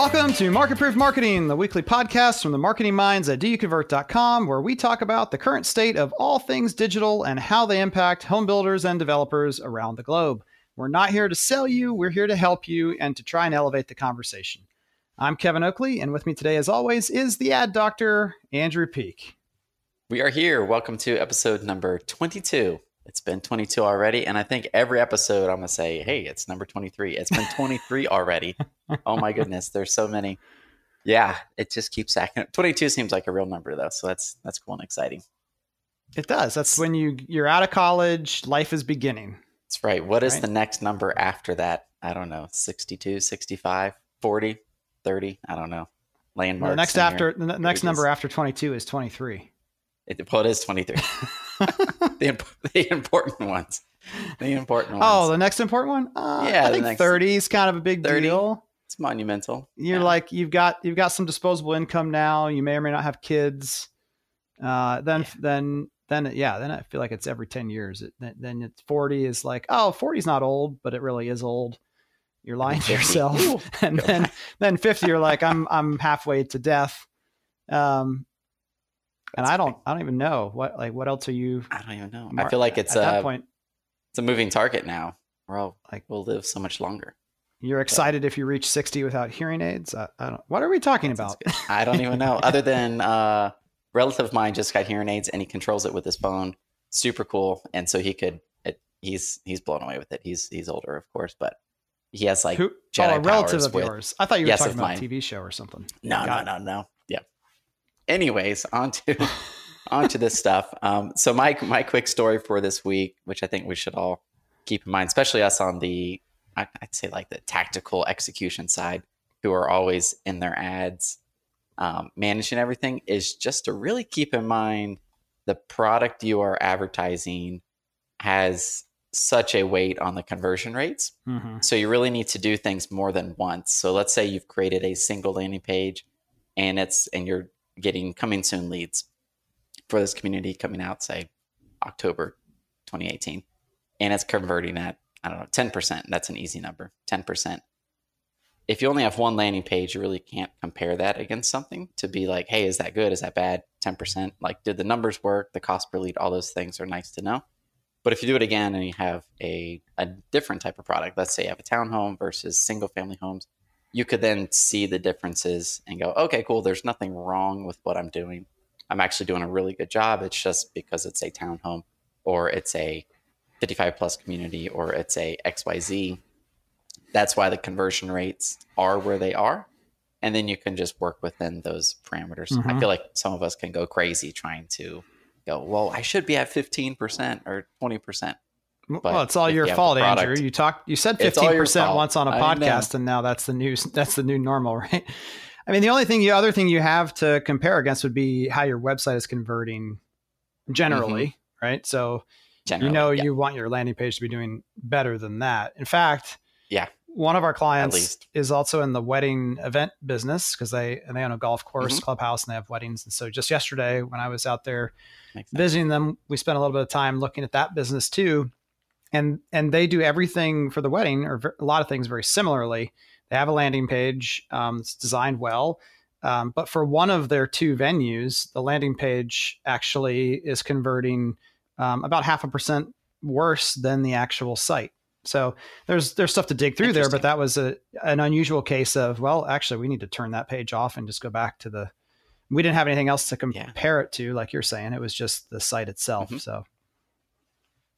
Welcome to Market Proof Marketing, the weekly podcast from the marketing minds at doyouconvert.com, where we talk about the current state of all things digital and how they impact home builders and developers around the globe. We're not here to sell you, we're here to help you and to try and elevate the conversation. I'm Kevin Oakley, and with me today, as always, is the ad doctor, Andrew Peek. We are here. Welcome to episode number 22. It's been 22 already. And I think every episode I'm going to say, hey, it's number 23. It's been 23 already. oh my goodness. There's so many. Yeah, it just keeps stacking. 22 seems like a real number though. So that's, that's cool and exciting. It does. That's when you, you're out of college, life is beginning. That's right. What is right? the next number after that? I don't know. 62, 65, 40, 30. I don't know. Landmark. Well, the next after, the next number after 22 is 23. It, well, it is 23. the, the important ones. The important ones. Oh, the next important one? Uh, yeah, I think 30 is kind of a big 30, deal. It's monumental. You're yeah. like you've got you've got some disposable income now. You may or may not have kids. Uh, then yeah. then then yeah, then I feel like it's every 10 years. It, then it's 40 is like, oh, 40 is not old, but it really is old. You're lying to yourself. And then then 50 you're like I'm I'm halfway to death. Um and I don't, I don't even know what, like, what else are you? I don't even know. Mar- I feel like it's at a, that point, it's a moving target now. We're all like, we'll live so much longer. You're excited if you reach 60 without hearing aids. I, I don't. What are we talking about? I don't even know. Other than uh, relative of mine just got hearing aids and he controls it with his phone. Super cool. And so he could. It, he's he's blown away with it. He's he's older, of course, but he has like Who, Jedi oh, a relative of with, yours. I thought you were yes, talking about mine. a TV show or something. No, got no, no, no anyways, onto onto this stuff. Um, so my my quick story for this week, which I think we should all keep in mind, especially us on the I'd say like the tactical execution side, who are always in their ads, um, managing everything, is just to really keep in mind the product you are advertising has such a weight on the conversion rates. Mm-hmm. So you really need to do things more than once. So let's say you've created a single landing page and it's and you're getting coming soon leads for this community coming out, say October 2018, and it's converting at I don't know 10%. That's an easy number, 10%. If you only have one landing page, you really can't compare that against something to be like, hey, is that good? Is that bad? 10%. Like, did the numbers work? The cost per lead, all those things are nice to know. But if you do it again and you have a, a different type of product, let's say you have a townhome versus single family homes, you could then see the differences and go, okay, cool. There's nothing wrong with what I'm doing. I'm actually doing a really good job. It's just because it's a townhome or it's a 55 plus community or it's a XYZ. That's why the conversion rates are where they are. And then you can just work within those parameters. Mm-hmm. I feel like some of us can go crazy trying to go, well, I should be at 15% or 20%. But well, it's all your you fault, Andrew. You talked, you said fifteen percent once on a podcast, and now that's the new that's the new normal, right? I mean, the only thing, the other thing you have to compare against would be how your website is converting generally, mm-hmm. right? So generally, you know, yeah. you want your landing page to be doing better than that. In fact, yeah, one of our clients is also in the wedding event business because they and they own a golf course mm-hmm. clubhouse and they have weddings. And so just yesterday, when I was out there visiting them, we spent a little bit of time looking at that business too and and they do everything for the wedding or a lot of things very similarly. They have a landing page um, it's designed well, um, but for one of their two venues, the landing page actually is converting um, about half a percent worse than the actual site. So there's there's stuff to dig through there, but that was a an unusual case of well, actually, we need to turn that page off and just go back to the. We didn't have anything else to compare yeah. it to, like you're saying. It was just the site itself. Mm-hmm. So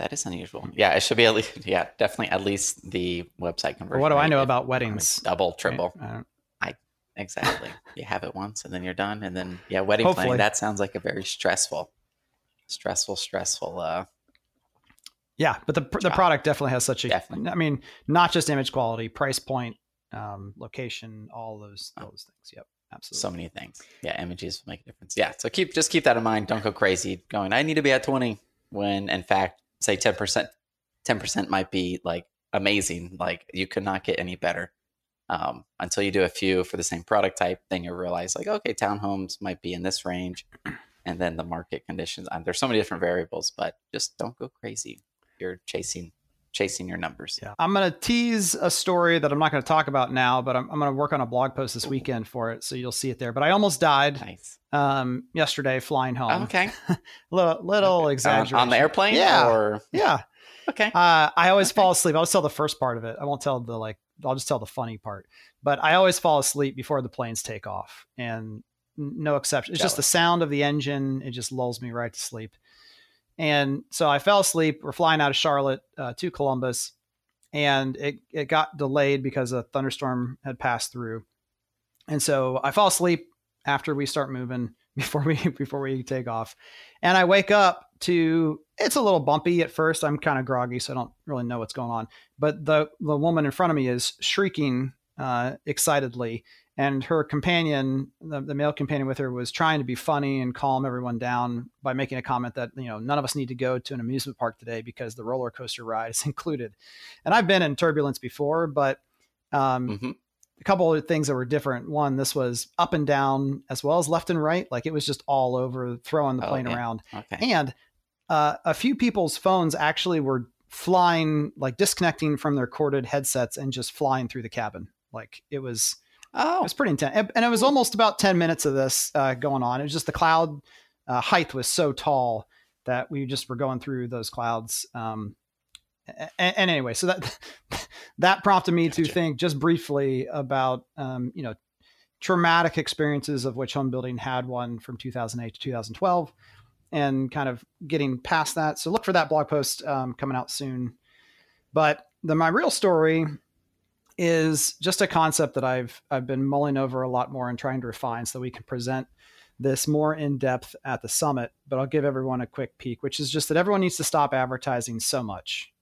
that is unusual. Yeah, it should be at least. Yeah, definitely at least the website conversion. What do I know about weddings? Double, triple. I, I exactly. you have it once and then you're done, and then yeah, wedding Hopefully. planning. That sounds like a very stressful, stressful, stressful. uh Yeah, but the the product definitely has such a. Definitely. I mean, not just image quality, price point, um, location, all those oh. those things. Yep. Absolutely. So many things. Yeah, images make a difference. Yeah. So keep just keep that in mind. Don't go crazy going, I need to be at 20 when in fact say 10%, 10% might be like amazing. Like you could not get any better. Um, until you do a few for the same product type, then you realize like, okay, townhomes might be in this range. And then the market conditions. There's so many different variables, but just don't go crazy. You're chasing chasing your numbers. Yeah. I'm going to tease a story that I'm not going to talk about now, but I'm, I'm going to work on a blog post this weekend for it. So you'll see it there. But I almost died nice. um, yesterday flying home. okay. little little okay. exaggeration. on the airplane? Yeah. Or... Yeah. okay. Uh, I always okay. fall asleep. I'll tell the first part of it. I won't tell the like, I'll just tell the funny part. But I always fall asleep before the planes take off. And no exception. It's Jealous. just the sound of the engine. It just lulls me right to sleep. And so I fell asleep. We're flying out of Charlotte uh, to Columbus, and it, it got delayed because a thunderstorm had passed through. And so I fall asleep after we start moving before we before we take off. And I wake up to it's a little bumpy at first. I'm kind of groggy, so I don't really know what's going on. But the the woman in front of me is shrieking uh, excitedly and her companion the, the, male companion with her was trying to be funny and calm everyone down by making a comment that you know none of us need to go to an amusement park today because the roller coaster ride is included. And i've been in turbulence before but um, mm-hmm. a couple of things that were different. One this was up and down as well as left and right. Like it was just all over throwing the plane around. Okay. and uh, a few people's phones actually were flying like disconnecting from their corded headsets and just flying through the cabin. Like it was Oh, it was pretty intense, and it was almost about ten minutes of this uh, going on. It was just the cloud uh, height was so tall that we just were going through those clouds. Um, and, and, anyway, so that that prompted me gotcha. to think just briefly about um, you know traumatic experiences of which home building had one from 2008 to 2012 and kind of getting past that so look for that blog post um, coming out soon but the my real story is just a concept that I've I've been mulling over a lot more and trying to refine so that we can present this more in depth at the summit. But I'll give everyone a quick peek, which is just that everyone needs to stop advertising so much.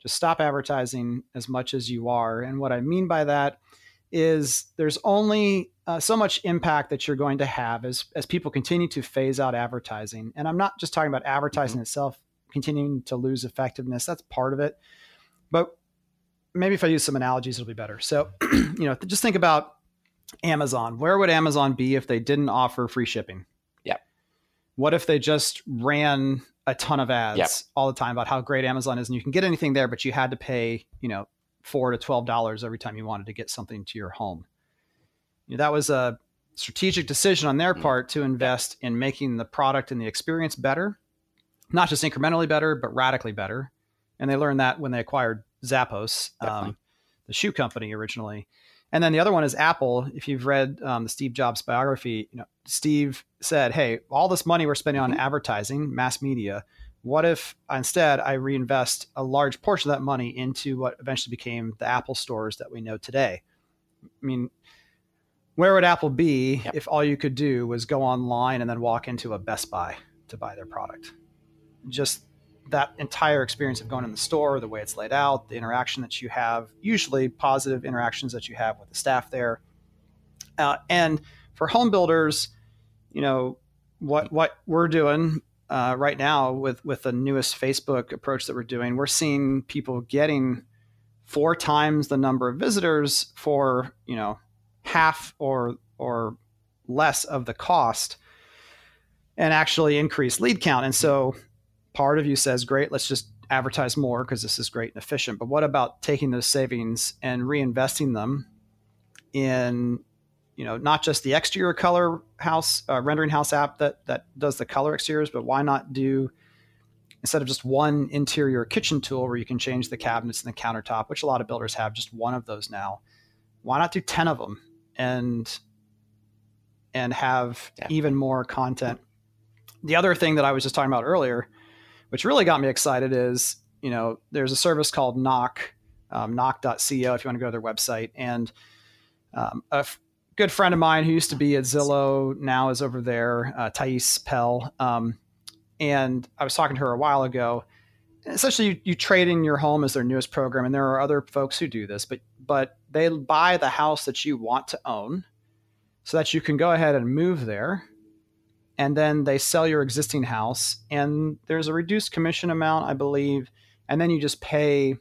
Just stop advertising as much as you are. And what I mean by that is there's only uh, so much impact that you're going to have as as people continue to phase out advertising. And I'm not just talking about advertising mm-hmm. itself continuing to lose effectiveness. That's part of it. But maybe if I use some analogies, it'll be better. So, you know, just think about Amazon. Where would Amazon be if they didn't offer free shipping? Yeah. What if they just ran a ton of ads yep. all the time about how great Amazon is and you can get anything there, but you had to pay, you know, four to twelve dollars every time you wanted to get something to your home. You know, that was a strategic decision on their mm. part to invest in making the product and the experience better, not just incrementally better, but radically better. And they learned that when they acquired Zappos, um, the shoe company originally. And then the other one is Apple. If you've read um, the Steve Jobs biography, you know Steve said, "Hey, all this money we're spending mm-hmm. on advertising, mass media. What if instead I reinvest a large portion of that money into what eventually became the Apple stores that we know today?" I mean, where would Apple be yep. if all you could do was go online and then walk into a Best Buy to buy their product? Just that entire experience of going in the store, the way it's laid out, the interaction that you have, usually positive interactions that you have with the staff there. Uh, and for home builders, you know, what what we're doing uh, right now with with the newest Facebook approach that we're doing, we're seeing people getting four times the number of visitors for you know half or or less of the cost and actually increase lead count. And so part of you says, great, let's just advertise more because this is great and efficient. But what about taking those savings and reinvesting them in, you know, not just the exterior color house uh, rendering house app that that does the color exteriors, but why not do instead of just one interior kitchen tool where you can change the cabinets and the countertop, which a lot of builders have just one of those now. Why not do 10 of them and and have yeah. even more content? The other thing that I was just talking about earlier which really got me excited is you know there's a service called knock um, knock.co if you want to go to their website. And um, a f- good friend of mine who used to be at zillow now is over there uh, thais pell. Um, and i was talking to her a while ago. Essentially you, you, trade in your home as their newest program and there are other folks who do this but but they buy the house that you want to own so that you can go ahead and move there and then they sell your existing house and there's a reduced commission amount i believe and then you just pay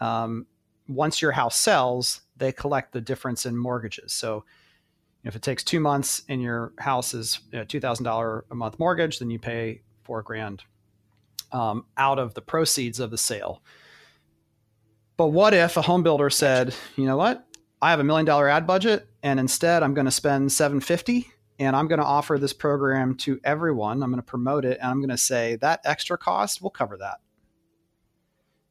um, once your house sells they collect the difference in mortgages so if it takes two months and your house is a $2000 a month mortgage then you pay four grand um, out of the proceeds of the sale But what if a home builder said, you know what? I have a million dollar ad budget and instead I'm going to spend 750 and I'm going to offer this program to everyone. I'm going to promote it and I'm going to say that extra cost we'll cover that.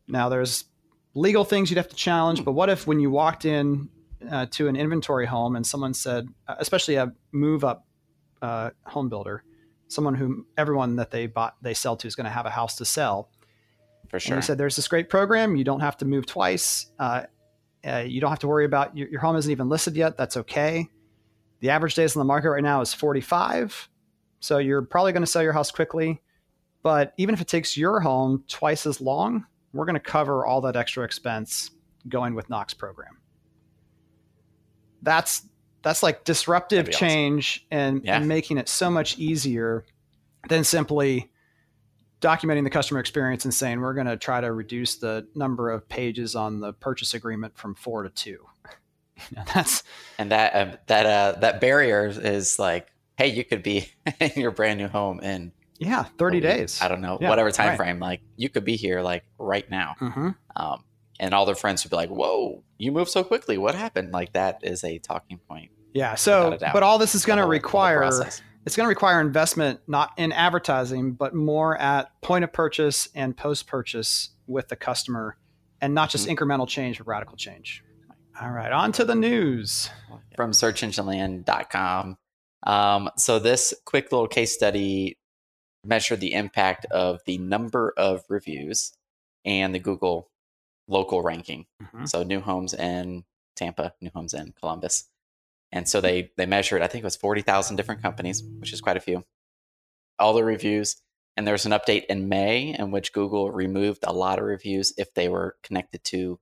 Now there's legal things you'd have to challenge, but what if when you walked in uh, to an inventory home and someone said, uh, especially a move up uh, home builder, someone who everyone that they bought they sell to is going to have a house to sell. For sure. And he said, "There's this great program. You don't have to move twice. Uh, uh, you don't have to worry about your, your home isn't even listed yet. That's okay. The average days on the market right now is 45. So you're probably going to sell your house quickly. But even if it takes your home twice as long, we're going to cover all that extra expense going with Knock's program. That's that's like disruptive change awesome. and, yeah. and making it so much easier than simply documenting the customer experience and saying we're going to try to reduce the number of pages on the purchase agreement from four to two. You know, that's and that uh, that uh, that barrier is like, hey, you could be in your brand new home in yeah, thirty days. I don't know, yeah, whatever time right. frame. Like you could be here like right now, mm-hmm. um, and all their friends would be like, "Whoa, you moved so quickly! What happened?" Like that is a talking point. Yeah. So, but all this is going to require it's going to require investment not in advertising, but more at point of purchase and post purchase with the customer, and not just mm-hmm. incremental change, but radical change. All right, on to the news from searchengineland.com. Um, so this quick little case study measured the impact of the number of reviews and the Google local ranking. Mm-hmm. So new homes in Tampa, new homes in Columbus. And so they they measured, I think it was 40,000 different companies, which is quite a few. All the reviews. And there was an update in May in which Google removed a lot of reviews if they were connected to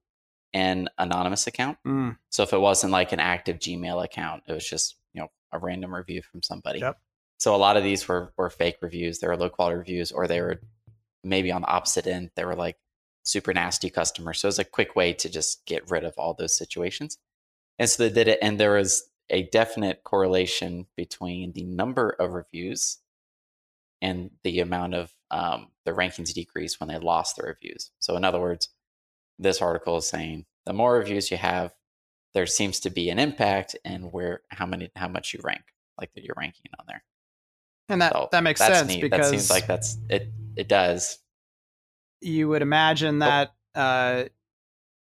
an anonymous account. Mm. So if it wasn't like an active Gmail account, it was just, you know, a random review from somebody. Yep. So a lot of these were were fake reviews. They were low quality reviews or they were maybe on the opposite end. They were like super nasty customers. So it was a quick way to just get rid of all those situations. And so they did it. And there was a definite correlation between the number of reviews and the amount of um, the rankings decrease when they lost the reviews. So, in other words, this article is saying the more reviews you have, there seems to be an impact in where how many how much you rank, like that you're ranking on there. And that so that makes sense neat. because that seems like that's it. It does. You would imagine that uh,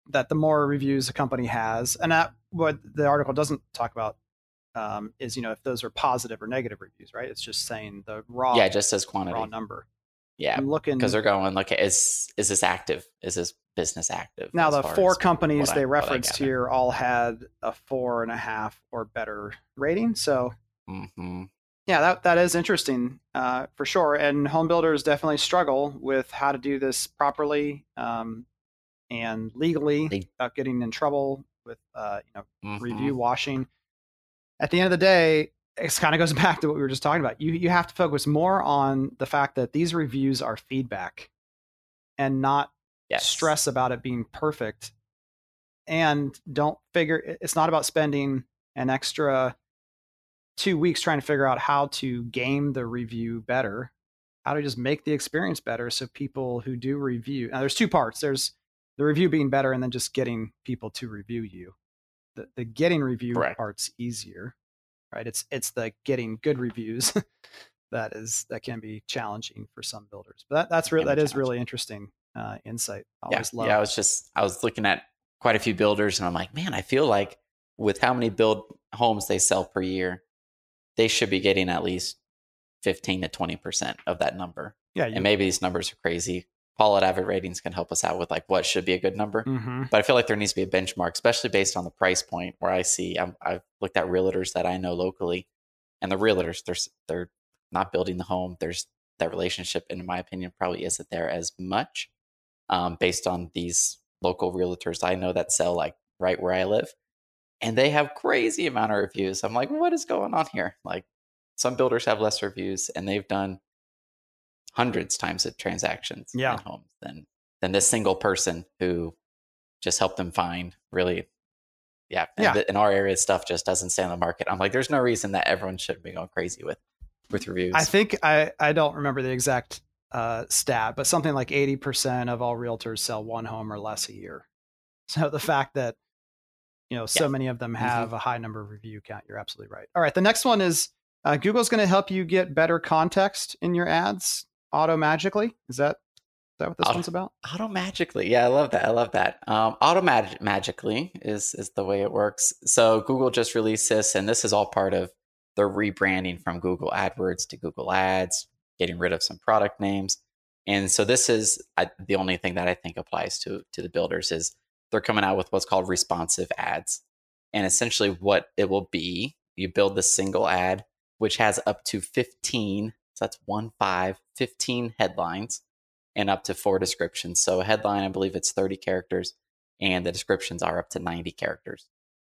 that the more reviews a company has, and that what the article doesn't talk about um, is you know if those are positive or negative reviews, right? It's just saying the raw yeah, just says quantity raw number. Yeah, I'm looking because they're going look is is this active? Is this business active? Now the four companies they I, referenced here all had a four and a half or better rating. So mm-hmm. yeah, that that is interesting uh, for sure. And home builders definitely struggle with how to do this properly um, and legally they, without getting in trouble with uh, you know mm-hmm. review washing. At the end of the day, it kind of goes back to what we were just talking about. You you have to focus more on the fact that these reviews are feedback, and not yes. stress about it being perfect. And don't figure it's not about spending an extra two weeks trying to figure out how to game the review better, how to just make the experience better so people who do review. Now, there's two parts. There's the review being better and then just getting people to review you. The, the getting review Correct. part's easier, right? It's it's the getting good reviews that is that can be challenging for some builders. But that, that's really that is really interesting uh, insight. I yeah, yeah. I was just I was looking at quite a few builders and I'm like, man, I feel like with how many build homes they sell per year, they should be getting at least 15 to 20 percent of that number. Yeah, you, and maybe these numbers are crazy. Paul at Avid Ratings can help us out with like what should be a good number. Mm-hmm. But I feel like there needs to be a benchmark, especially based on the price point. Where I see, i have looked at realtors that I know locally, and the realtors they're they're not building the home. There's that relationship, in my opinion, probably isn't there as much, um, based on these local realtors I know that sell like right where I live, and they have crazy amount of reviews. I'm like, what is going on here? Like, some builders have less reviews, and they've done hundreds times of transactions yeah. in homes than than this single person who just helped them find really yeah, yeah. in our area stuff just doesn't stay on the market i'm like there's no reason that everyone should be going crazy with with reviews i think i i don't remember the exact uh, stat but something like 80% of all realtors sell one home or less a year So the fact that you know so yeah. many of them mm-hmm. have mm-hmm. a high number of review count, you're absolutely right. All right, the next one is uh, Google's going to help you get better context in your ads auto magically. Is that is that what this auto, one's about? Auto magically, yeah, I love that. I love that. Um, auto mag- magically is is the way it works. So Google just released this, and this is all part of the rebranding from Google AdWords to Google Ads, getting rid of some product names. And so this is I, the only thing that I think applies to to the builders is they're coming out with what's called responsive ads. And essentially what it will be, you build the single ad which has up to 15, so that's 1 5 15 headlines and up to four descriptions. So a headline, I believe it's 30 characters and the descriptions are up to 90 characters.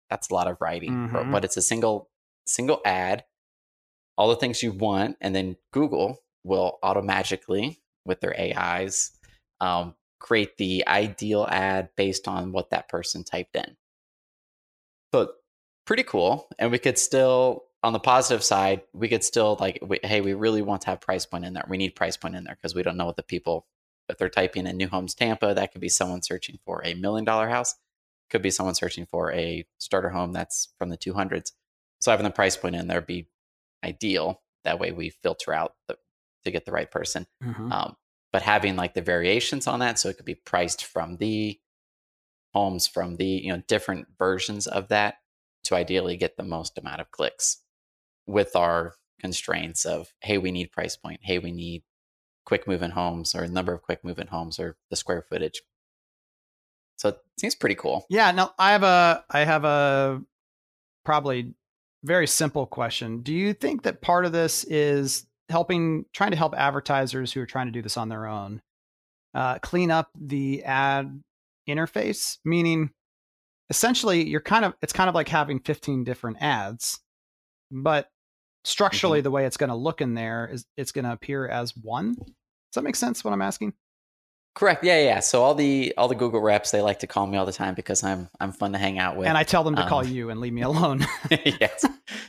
That's a lot of writing, mm-hmm. but it's a single single ad all the things you want, and then Google will automatically, with their AIs, um, create the ideal ad based on what that person typed in. But pretty cool, and we could still, on the positive side, we could still like, we, hey, we really want to have price point in there. We need price point in there because we don't know what the people, if they're typing in New Homes Tampa, that could be someone searching for a million dollar house, could be someone searching for a starter home that's from the 200s. So having the price point in there be ideal. That way we filter out the, to get the right person. Mm-hmm. Um, but having like the variations on that, so it could be priced from the homes from the you know different versions of that to ideally get the most amount of clicks with our constraints of hey we need price point hey we need quick moving homes or number of quick moving homes or the square footage so it seems pretty cool yeah now i have a i have a probably very simple question. Do you think that part of this is helping, trying to help advertisers who are trying to do this on their own uh, clean up the ad interface? Meaning, essentially, you're kind of, it's kind of like having 15 different ads, but structurally, mm-hmm. the way it's going to look in there is it's going to appear as one. Does that make sense what I'm asking? Correct. Yeah, yeah. So all the all the Google reps they like to call me all the time because I'm I'm fun to hang out with. And I tell them to um, call you and leave me alone. yes,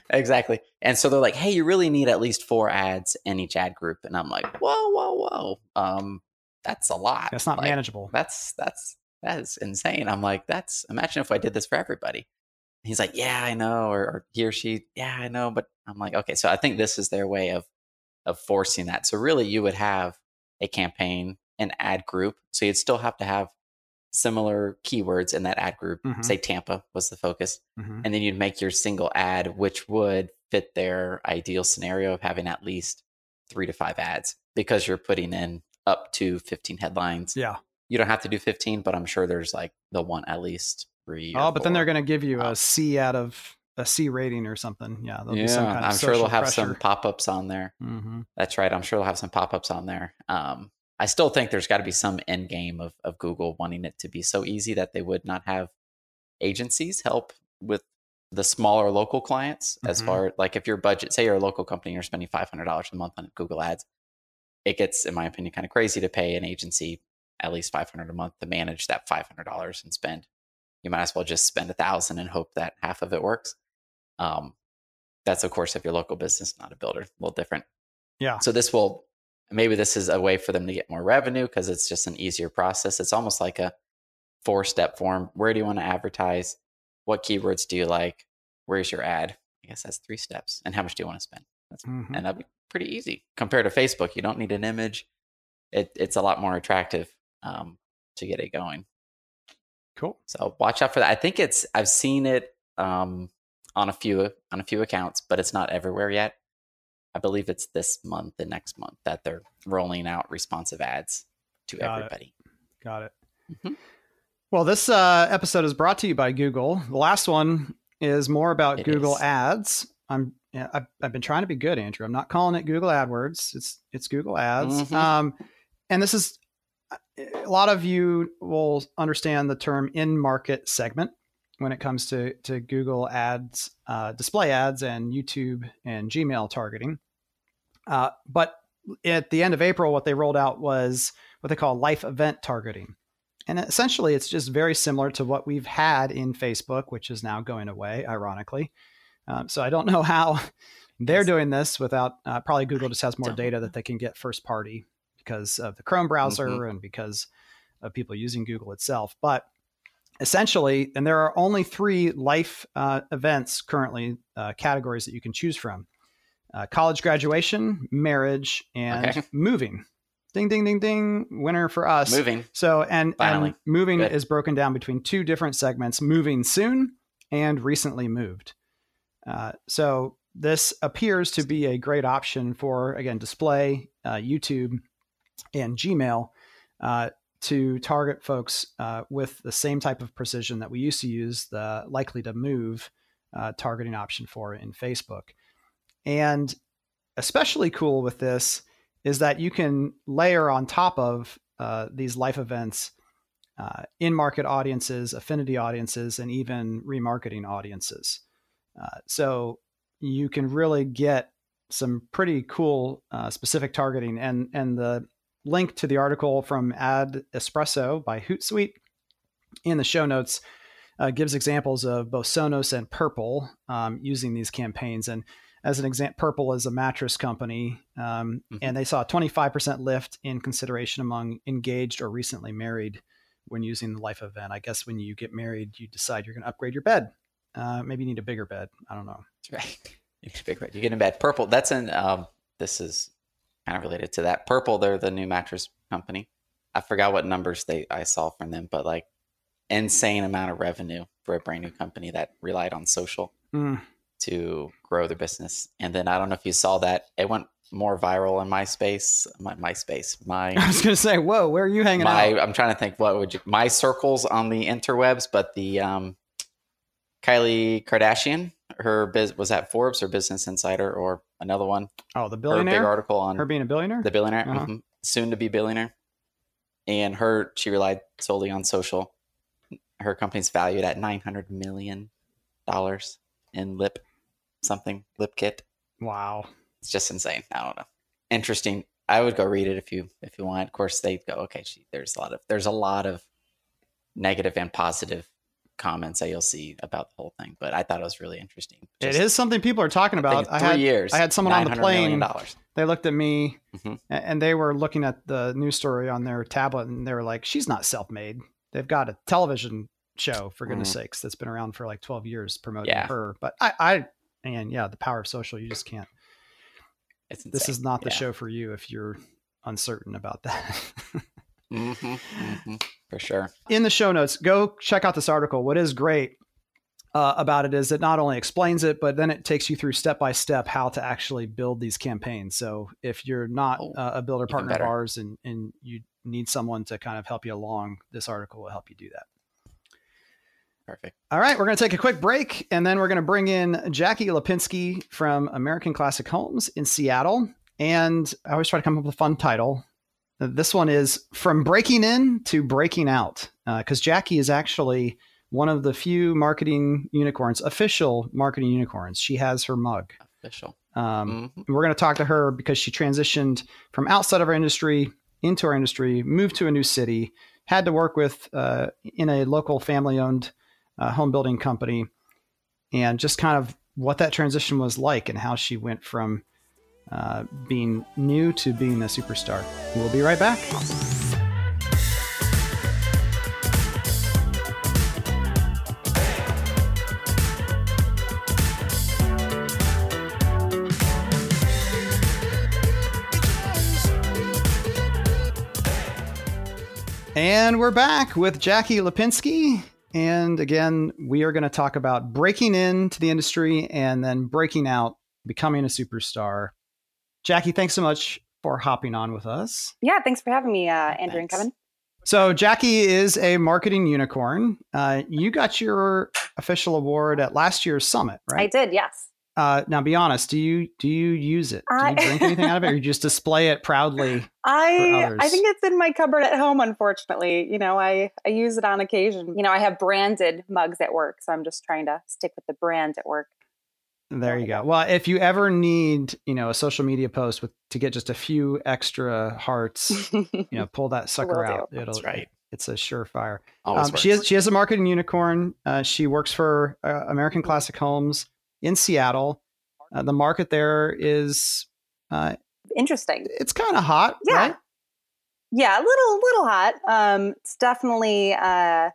exactly. And so they're like, "Hey, you really need at least four ads in each ad group." And I'm like, "Whoa, whoa, whoa! Um, that's a lot. That's not like, manageable. That's that's that is insane." I'm like, "That's imagine if I did this for everybody." He's like, "Yeah, I know," or, or he or she, "Yeah, I know," but I'm like, "Okay." So I think this is their way of of forcing that. So really, you would have a campaign an ad group. So you'd still have to have similar keywords in that ad group. Mm-hmm. Say Tampa was the focus. Mm-hmm. And then you'd make your single ad, which would fit their ideal scenario of having at least three to five ads because you're putting in up to 15 headlines. Yeah. You don't have to do 15, but I'm sure there's like the one at least three. Oh, but four. then they're going to give you a C out of a C rating or something. Yeah. Yeah. I'm sure they'll have pressure. some pop ups on there. Mm-hmm. That's right. I'm sure they'll have some pop ups on there. Um, I still think there's got to be some end game of, of Google wanting it to be so easy that they would not have agencies help with the smaller local clients mm-hmm. as far like if your budget say you're a local company you're spending $500 a month on google ads it gets in my opinion kind of crazy to pay an agency at least 500 a month to manage that $500 and spend you might as well just spend a thousand and hope that half of it works um, that's of course if your local business not a builder a little different yeah so this will maybe this is a way for them to get more revenue because it's just an easier process. It's almost like a four step form. Where do you want to advertise? What keywords do you like? Where's your ad? I guess that's three steps. And how much do you want to spend? Mm-hmm. And that'd be pretty easy compared to Facebook. You don't need an image. It, it's a lot more attractive um, to get it going. Cool. So watch out for that. I think it's I've seen it um, on a few on a few accounts, but it's not everywhere yet. I believe it's this month and next month that they're rolling out responsive ads to Got everybody. It. Got it. Mm-hmm. Well, this uh, episode is brought to you by Google. The last one is more about it Google is. Ads. I'm yeah, I've, I've, been trying to be good, Andrew. I'm not calling it Google AdWords. It's it's Google Ads. Mm-hmm. Um, and this is a lot of you will understand the term in market segment when it comes to, to Google ads, uh, display ads, and YouTube and Gmail targeting. Uh, but at the end of April, what they rolled out was what they call life event targeting. And essentially, it's just very similar to what we've had in Facebook, which is now going away, ironically. Um, so I don't know how they're doing this without uh, probably Google just has more data that they can get first party because of the Chrome browser mm-hmm. and because of people using Google itself. But essentially, and there are only three life uh, events currently, uh, categories that you can choose from uh, college graduation, marriage, and okay. moving. Ding, ding, ding, ding. Winner for us. Moving. So, and, and moving Good. is broken down between two different segments moving soon and recently moved. Uh, so, this appears to be a great option for, again, display, uh, YouTube, and Gmail uh, to target folks uh, with the same type of precision that we used to use the likely to move uh, targeting option for in Facebook. And especially cool with this is that you can layer on top of uh, these life events uh, in market audiences, affinity audiences, and even remarketing audiences. Uh, so you can really get some pretty cool uh, specific targeting. And, and the link to the article from Ad Espresso by Hootsuite in the show notes uh, gives examples of both Sonos and Purple um, using these campaigns. And as an example, Purple is a mattress company, um, mm-hmm. and they saw a 25% lift in consideration among engaged or recently married when using the life event. I guess when you get married, you decide you're going to upgrade your bed. Uh, maybe you need a bigger bed. I don't know. That's right. You bed. You get in bed. Purple. That's in. Um, this is kind of related to that. Purple. They're the new mattress company. I forgot what numbers they I saw from them, but like insane amount of revenue for a brand new company that relied on social. Mm to grow their business. And then I don't know if you saw that it went more viral in MySpace, my MySpace, my. I was gonna say, whoa, where are you hanging my, out? I'm trying to think what would you my circles on the interwebs, but the um, Kylie Kardashian, her biz was that Forbes or Business Insider or another one. Oh, the billionaire. Her big article on her being a billionaire. The billionaire, uh-huh. mm-hmm, soon to be billionaire, and her she relied solely on social. Her company's valued at nine hundred million dollars in lip something lip kit. Wow, it's just insane. I don't know. Interesting. I would go read it if you if you want. Of course, they go okay. Gee, there's a lot of there's a lot of negative and positive comments that you'll see about the whole thing, but I thought it was really interesting. Just, it is something people are talking about. I, three had, years. I had someone on the plane. They looked at me mm-hmm. and they were looking at the news story on their tablet and they were like, "She's not self-made. They've got a television show for goodness mm-hmm. sakes that's been around for like 12 years promoting yeah. her." But I, I and yeah, the power of social, you just can't. this is not the yeah. show for you if you're uncertain about that. mm-hmm, mm-hmm, for sure. In the show notes, go check out this article. What is great uh, about it is it not only explains it, but then it takes you through step by step how to actually build these campaigns. So if you're not oh, uh, a builder partner of ours and, and you need someone to kind of help you along, this article will help you do that. Perfect. All right, we're going to take a quick break and then we're going to bring in Jackie Lipinski from American Classic Homes in Seattle. And I always try to come up with a fun title. This one is From Breaking In to Breaking Out, because uh, Jackie is actually one of the few marketing unicorns, official marketing unicorns. She has her mug. Official. Um, mm-hmm. We're going to talk to her because she transitioned from outside of our industry into our industry, moved to a new city, had to work with uh, in a local family owned uh, home building company, and just kind of what that transition was like and how she went from uh, being new to being a superstar. We'll be right back. And we're back with Jackie Lipinski. And again, we are going to talk about breaking into the industry and then breaking out, becoming a superstar. Jackie, thanks so much for hopping on with us. Yeah, thanks for having me, uh, Andrew thanks. and Kevin. So, Jackie is a marketing unicorn. Uh, you got your official award at last year's summit, right? I did, yes. Uh, now, be honest. Do you do you use it? Do you drink anything out of it, or you just display it proudly? I I think it's in my cupboard at home. Unfortunately, you know, I I use it on occasion. You know, I have branded mugs at work, so I'm just trying to stick with the brand at work. There you go. Well, if you ever need, you know, a social media post with to get just a few extra hearts, you know, pull that sucker out. It'll, That's right. It's a surefire. Um, she has she has a marketing unicorn. Uh, she works for uh, American Classic Homes in Seattle. Uh, the market there is uh, interesting. It's kind of hot, yeah. Right? Yeah, a little little hot. Um, it's definitely uh,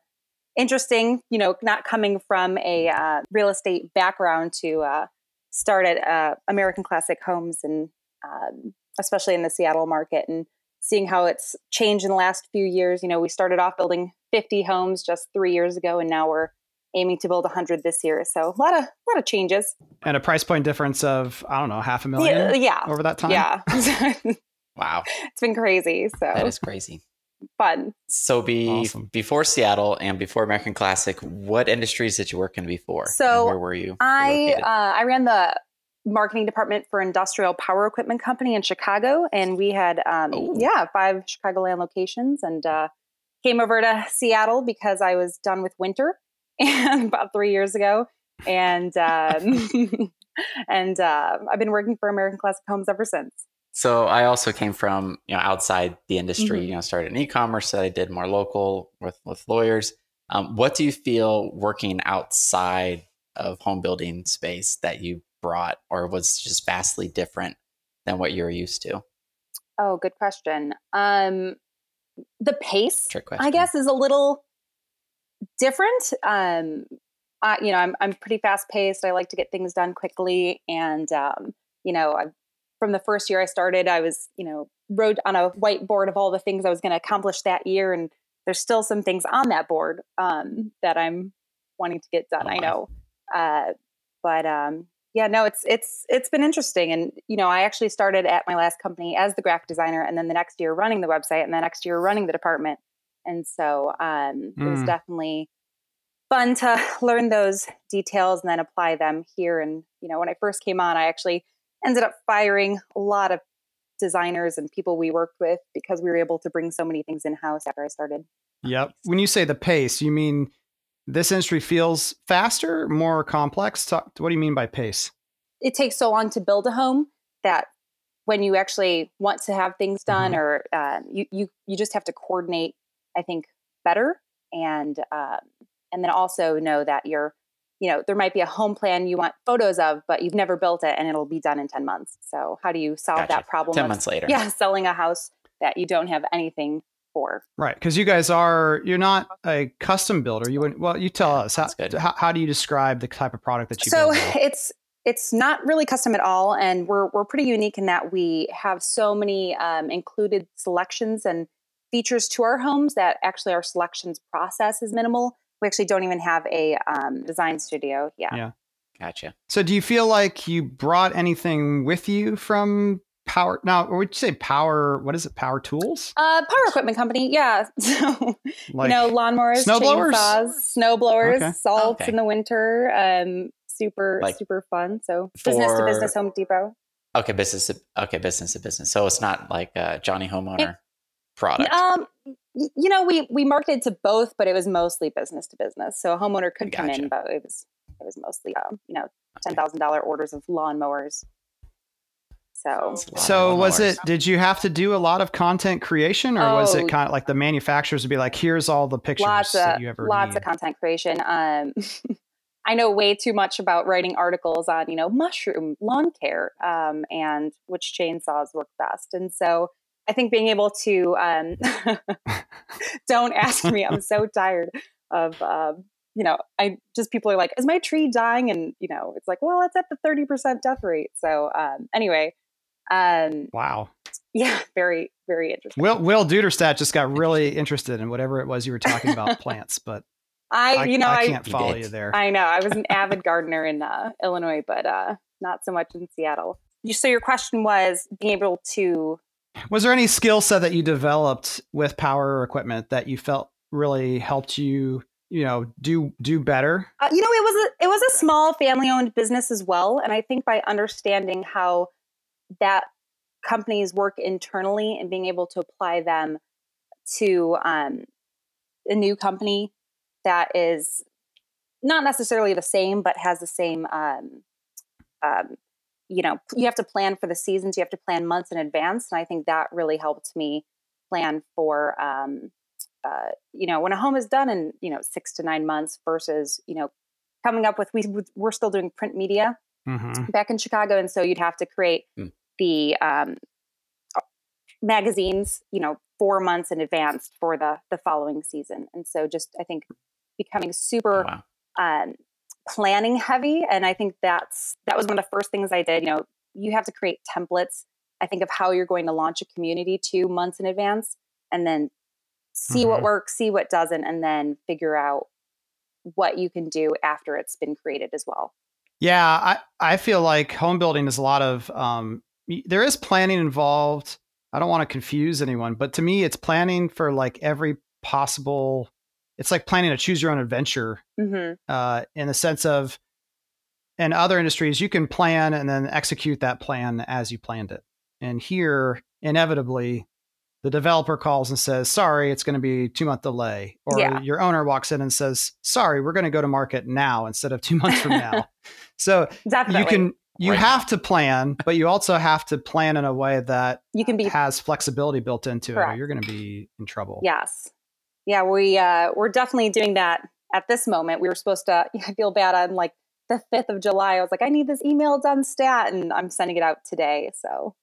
interesting, you know, not coming from a uh, real estate background to uh, start at uh, American Classic Homes and um, especially in the Seattle market and seeing how it's changed in the last few years. You know, we started off building 50 homes just three years ago, and now we're aiming to build 100 this year. So a lot of a lot of changes. And a price point difference of I don't know half a million. Yeah, yeah. over that time. Yeah. wow, it's been crazy. So that is crazy. Fun. So be awesome. before Seattle and before American Classic, what industries did you work in before? So where were you? I uh, I ran the marketing department for industrial power equipment company in Chicago, and we had um, yeah five Chicagoland locations, and uh, came over to Seattle because I was done with winter and about three years ago, and um, and uh, I've been working for American Classic Homes ever since. So I also came from you know outside the industry. Mm-hmm. You know, started in e-commerce. So I did more local with with lawyers. Um, what do you feel working outside of home building space that you brought, or was just vastly different than what you're used to? Oh, good question. Um, the pace, I guess, is a little different. Um, I, you know, I'm I'm pretty fast paced. I like to get things done quickly, and um, you know, I've, from the first year I started, I was you know wrote on a whiteboard of all the things I was going to accomplish that year, and there's still some things on that board um, that I'm wanting to get done. Oh, I know, uh, but um, yeah, no, it's it's it's been interesting, and you know, I actually started at my last company as the graphic designer, and then the next year running the website, and the next year running the department. And so um, mm. it was mm. definitely fun to learn those details and then apply them here. And, you know, when I first came on, I actually ended up firing a lot of designers and people we worked with because we were able to bring so many things in house after I started. Yep. When you say the pace, you mean this industry feels faster, more complex? Talk, what do you mean by pace? It takes so long to build a home that when you actually want to have things done mm-hmm. or uh, you, you, you just have to coordinate I think, better. And um, and then also know that you're, you know, there might be a home plan you want photos of, but you've never built it, and it'll be done in ten months. So how do you solve gotcha. that problem? Ten of, months later, yeah, selling a house that you don't have anything for. Right, because you guys are you're not a custom builder. You would well, you tell us how, how, how do you describe the type of product that you? So it's it's not really custom at all, and we're we're pretty unique in that we have so many um, included selections and features to our homes that actually our selections process is minimal. We actually don't even have a um, design studio. Yeah. Yeah. Gotcha. So do you feel like you brought anything with you from power now or would you say power what is it power tools uh power equipment company yeah so like you know lawnmowers snow blowers chainsaws snow blowers okay. salts okay. in the winter um super like super fun so for, business to business home depot okay business to, okay business to business so it's not like uh johnny homeowner it, product? Um, you know, we we marketed to both, but it was mostly business to business. So a homeowner could gotcha. come in, but it was it was mostly um, you know ten thousand dollar orders of lawnmowers. So, so was it? Did you have to do a lot of content creation, or oh, was it oh. kind of like the manufacturers would be like, "Here's all the pictures lots of, that you ever lots need. of content creation." Um, I know way too much about writing articles on you know mushroom lawn care um, and which chainsaws work best, and so I think being able to um, don't ask me. I'm so tired of um, you know. I just people are like, "Is my tree dying?" And you know, it's like, well, it's at the thirty percent death rate. So um, anyway, um, wow. Yeah, very very interesting. Will Will Duderstadt just got really interested in whatever it was you were talking about plants, but I, you know, I, I can't follow you there. I know. I was an avid gardener in uh, Illinois, but uh, not so much in Seattle. So your question was being able to was there any skill set that you developed with power equipment that you felt really helped you, you know, do do better? Uh, you know, it was a it was a small family owned business as well, and I think by understanding how that companies work internally and being able to apply them to um, a new company that is not necessarily the same, but has the same um, um, you know you have to plan for the seasons you have to plan months in advance and i think that really helped me plan for um, uh, you know when a home is done in you know six to nine months versus you know coming up with we we're still doing print media mm-hmm. back in chicago and so you'd have to create mm. the um, magazines you know four months in advance for the the following season and so just i think becoming super oh, wow. um, planning heavy. And I think that's that was one of the first things I did. You know, you have to create templates. I think of how you're going to launch a community two months in advance, and then see mm-hmm. what works, see what doesn't, and then figure out what you can do after it's been created as well. Yeah, I, I feel like home building is a lot of um, there is planning involved. I don't want to confuse anyone, but to me, it's planning for like every possible. It's like planning to choose your own adventure mm-hmm. uh, in the sense of, in other industries, you can plan and then execute that plan as you planned it. And here, inevitably, the developer calls and says, "Sorry, it's going to be two month delay," or yeah. your owner walks in and says, "Sorry, we're going to go to market now instead of two months from now." so Definitely. you can you right. have to plan, but you also have to plan in a way that you can be has flexibility built into correct. it, or you're going to be in trouble. Yes, yeah, we uh, we're definitely doing that at this moment. We were supposed to. I feel bad on like the fifth of July. I was like, I need this email done stat, and I'm sending it out today. So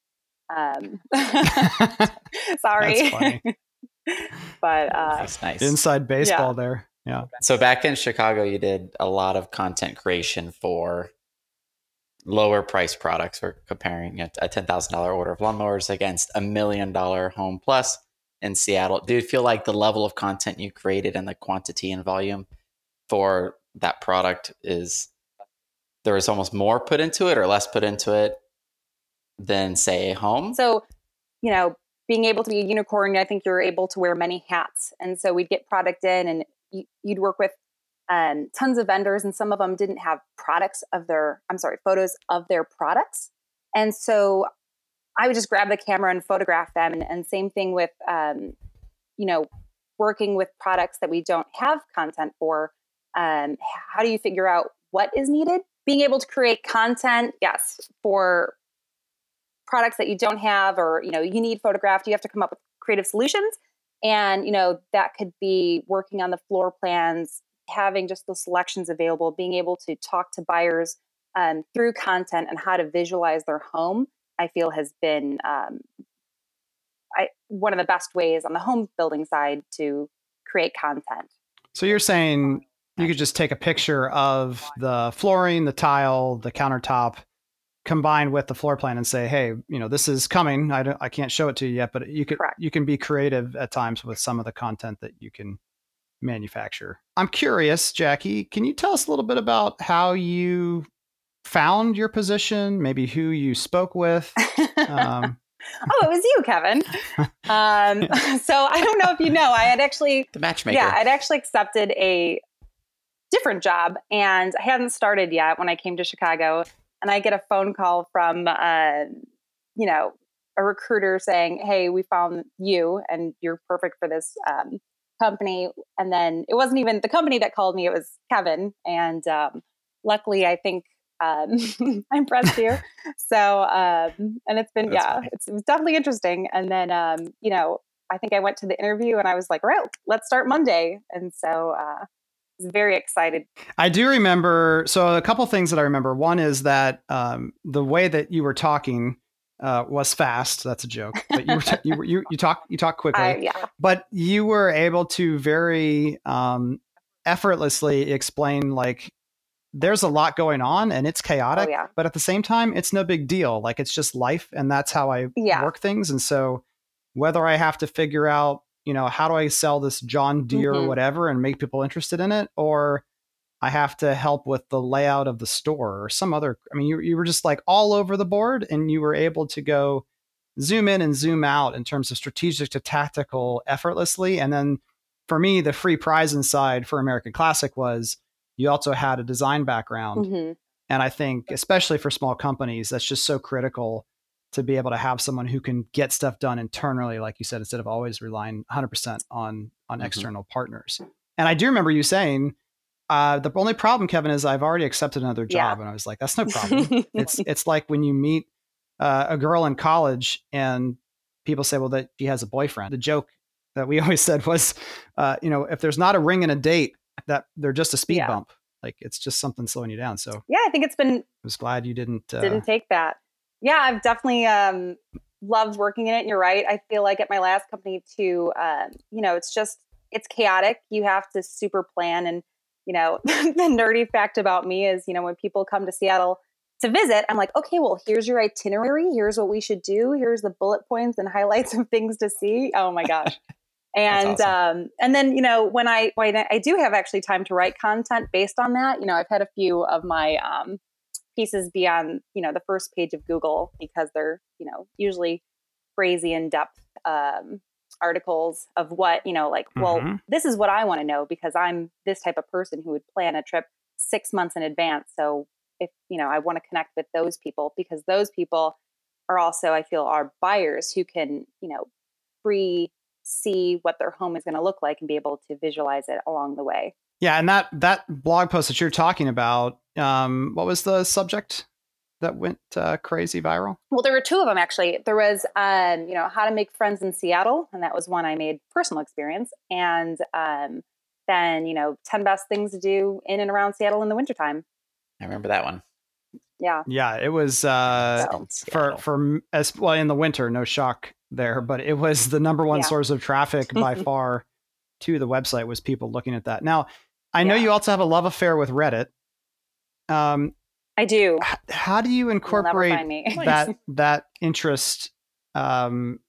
um, sorry. but uh, that's nice. Inside baseball yeah. there. Yeah. So back in Chicago, you did a lot of content creation for lower price products. We're comparing a $10,000 order of lawnmowers against a million dollar home plus in Seattle. Do you feel like the level of content you created and the quantity and volume for that product is there is almost more put into it or less put into it than say home. So, you know, being able to be a unicorn, I think you're able to wear many hats. And so we'd get product in and you'd work with um, tons of vendors, and some of them didn't have products of their, I'm sorry, photos of their products. And so I would just grab the camera and photograph them. And, and same thing with, um, you know, working with products that we don't have content for. Um, how do you figure out what is needed? Being able to create content, yes, for products that you don't have or you know you need photographed you have to come up with creative solutions and you know that could be working on the floor plans having just the selections available being able to talk to buyers um, through content and how to visualize their home i feel has been um, I, one of the best ways on the home building side to create content so you're saying you could just take a picture of the flooring the tile the countertop combined with the floor plan and say, hey, you know, this is coming. I don't, I can't show it to you yet, but you could, Correct. you can be creative at times with some of the content that you can manufacture. I'm curious, Jackie, can you tell us a little bit about how you found your position, maybe who you spoke with? Um, oh, it was you, Kevin. Um, so I don't know if you know, I had actually the matchmaker. Yeah, I'd actually accepted a different job, and I hadn't started yet when I came to Chicago and I get a phone call from, uh, you know, a recruiter saying, "Hey, we found you, and you're perfect for this um, company." And then it wasn't even the company that called me; it was Kevin. And um, luckily, I think um, I impressed you. so, um, and it's been That's yeah, it's, it was definitely interesting. And then, um, you know, I think I went to the interview, and I was like, right, let's start Monday." And so. Uh, I was very excited. I do remember. So a couple things that I remember. One is that um, the way that you were talking uh, was fast. That's a joke, but you were t- you, you you talk you talk quickly. Uh, yeah. But you were able to very um, effortlessly explain like there's a lot going on and it's chaotic. Oh, yeah. But at the same time, it's no big deal. Like it's just life, and that's how I yeah. work things. And so whether I have to figure out you know, how do I sell this John Deere mm-hmm. or whatever and make people interested in it? Or I have to help with the layout of the store or some other. I mean, you, you were just like all over the board and you were able to go zoom in and zoom out in terms of strategic to tactical effortlessly. And then for me, the free prize inside for American Classic was you also had a design background. Mm-hmm. And I think, especially for small companies, that's just so critical to be able to have someone who can get stuff done internally, like you said, instead of always relying 100% on on mm-hmm. external partners. And I do remember you saying, uh, the only problem, Kevin, is I've already accepted another job, yeah. and I was like, that's no problem. it's it's like when you meet uh, a girl in college and people say, well, that she has a boyfriend. The joke that we always said was, uh, you know, if there's not a ring and a date, that they're just a speed yeah. bump. Like it's just something slowing you down. So yeah, I think it's been. I was glad you didn't uh, didn't take that yeah, I've definitely um, loved working in it. And you're right. I feel like at my last company too, um, you know, it's just it's chaotic. You have to super plan. And, you know, the nerdy fact about me is, you know, when people come to Seattle to visit, I'm like, okay, well, here's your itinerary. Here's what we should do. Here's the bullet points and highlights of things to see. Oh my gosh. And awesome. um, and then you know when I when I do have actually time to write content based on that, you know I've had a few of my um, pieces be on you know the first page of Google because they're you know usually crazy in depth um, articles of what you know like well mm-hmm. this is what I want to know because I'm this type of person who would plan a trip six months in advance. So if you know i want to connect with those people because those people are also i feel are buyers who can you know pre see what their home is going to look like and be able to visualize it along the way yeah and that that blog post that you're talking about um what was the subject that went uh, crazy viral well there were two of them actually there was um you know how to make friends in seattle and that was one i made personal experience and um then you know 10 best things to do in and around seattle in the wintertime I remember that one. Yeah. Yeah, it was uh, for for as well in the winter. No shock there, but it was the number one yeah. source of traffic by far to the website was people looking at that. Now, I yeah. know you also have a love affair with Reddit. Um, I do. H- how do you incorporate that that interest um,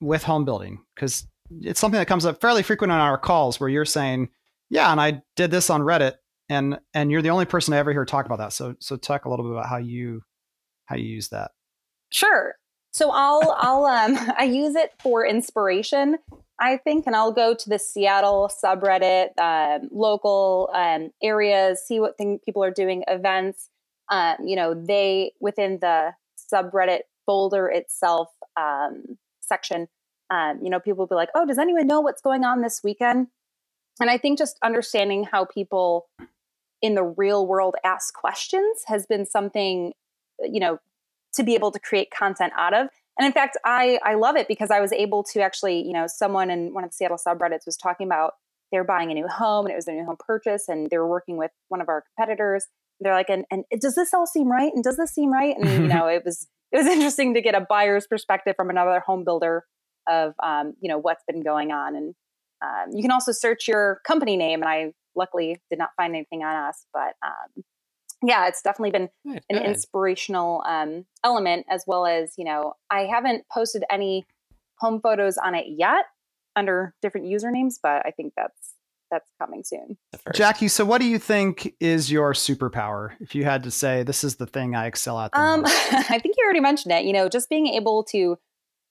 with home building? Because it's something that comes up fairly frequent on our calls where you're saying, "Yeah, and I did this on Reddit, and and you're the only person I ever hear talk about that. So so talk a little bit about how you how you use that. Sure. So I'll I'll um I use it for inspiration. I think, and I'll go to the Seattle subreddit, um, local um, areas, see what thing people are doing, events. Um, you know, they within the subreddit folder itself um, section. Um, you know, people will be like, "Oh, does anyone know what's going on this weekend?" And I think just understanding how people in the real world ask questions has been something you know to be able to create content out of. And in fact i i love it because i was able to actually you know someone in one of the seattle subreddits was talking about they're buying a new home and it was a new home purchase and they were working with one of our competitors. They're like and, and does this all seem right? And does this seem right? And you know it was it was interesting to get a buyer's perspective from another home builder of um, you know what's been going on. And um, you can also search your company name and i luckily did not find anything on us, but um, yeah, it's definitely been good, an good. inspirational um, element as well as, you know, I haven't posted any home photos on it yet under different usernames, but I think that's that's coming soon. Jackie, so what do you think is your superpower? If you had to say this is the thing I excel at. um, I think you already mentioned it. You know, just being able to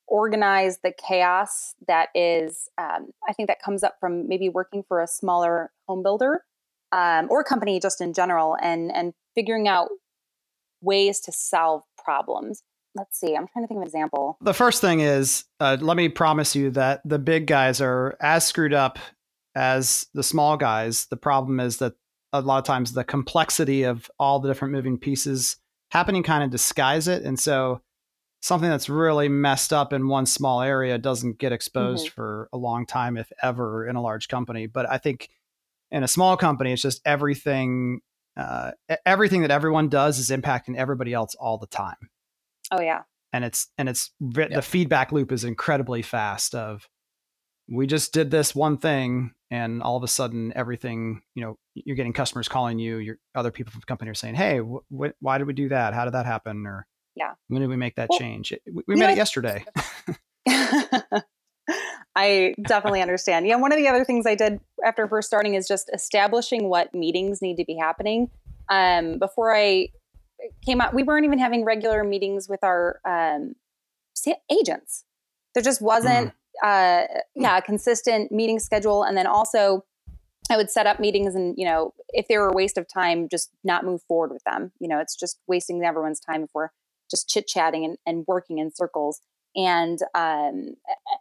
organize the chaos that is um, i think that comes up from maybe working for a smaller home builder um, or company just in general and and figuring out ways to solve problems let's see i'm trying to think of an example the first thing is uh, let me promise you that the big guys are as screwed up as the small guys the problem is that a lot of times the complexity of all the different moving pieces happening kind of disguise it and so something that's really messed up in one small area doesn't get exposed mm-hmm. for a long time, if ever, in a large company. But I think in a small company, it's just everything. Uh, everything that everyone does is impacting everybody else all the time. Oh yeah, and it's and it's the feedback loop is incredibly fast. Of we just did this one thing, and all of a sudden, everything you know, you're getting customers calling you. Your other people from the company are saying, "Hey, wh- wh- why did we do that? How did that happen?" Or yeah. When did we make that well, change? We, we made it yesterday. I definitely understand. Yeah, one of the other things I did after first starting is just establishing what meetings need to be happening. Um, before I came out, we weren't even having regular meetings with our um, agents. There just wasn't, mm. uh, yeah, a consistent meeting schedule. And then also, I would set up meetings, and you know, if they were a waste of time, just not move forward with them. You know, it's just wasting everyone's time if we're just chit chatting and, and, working in circles and um,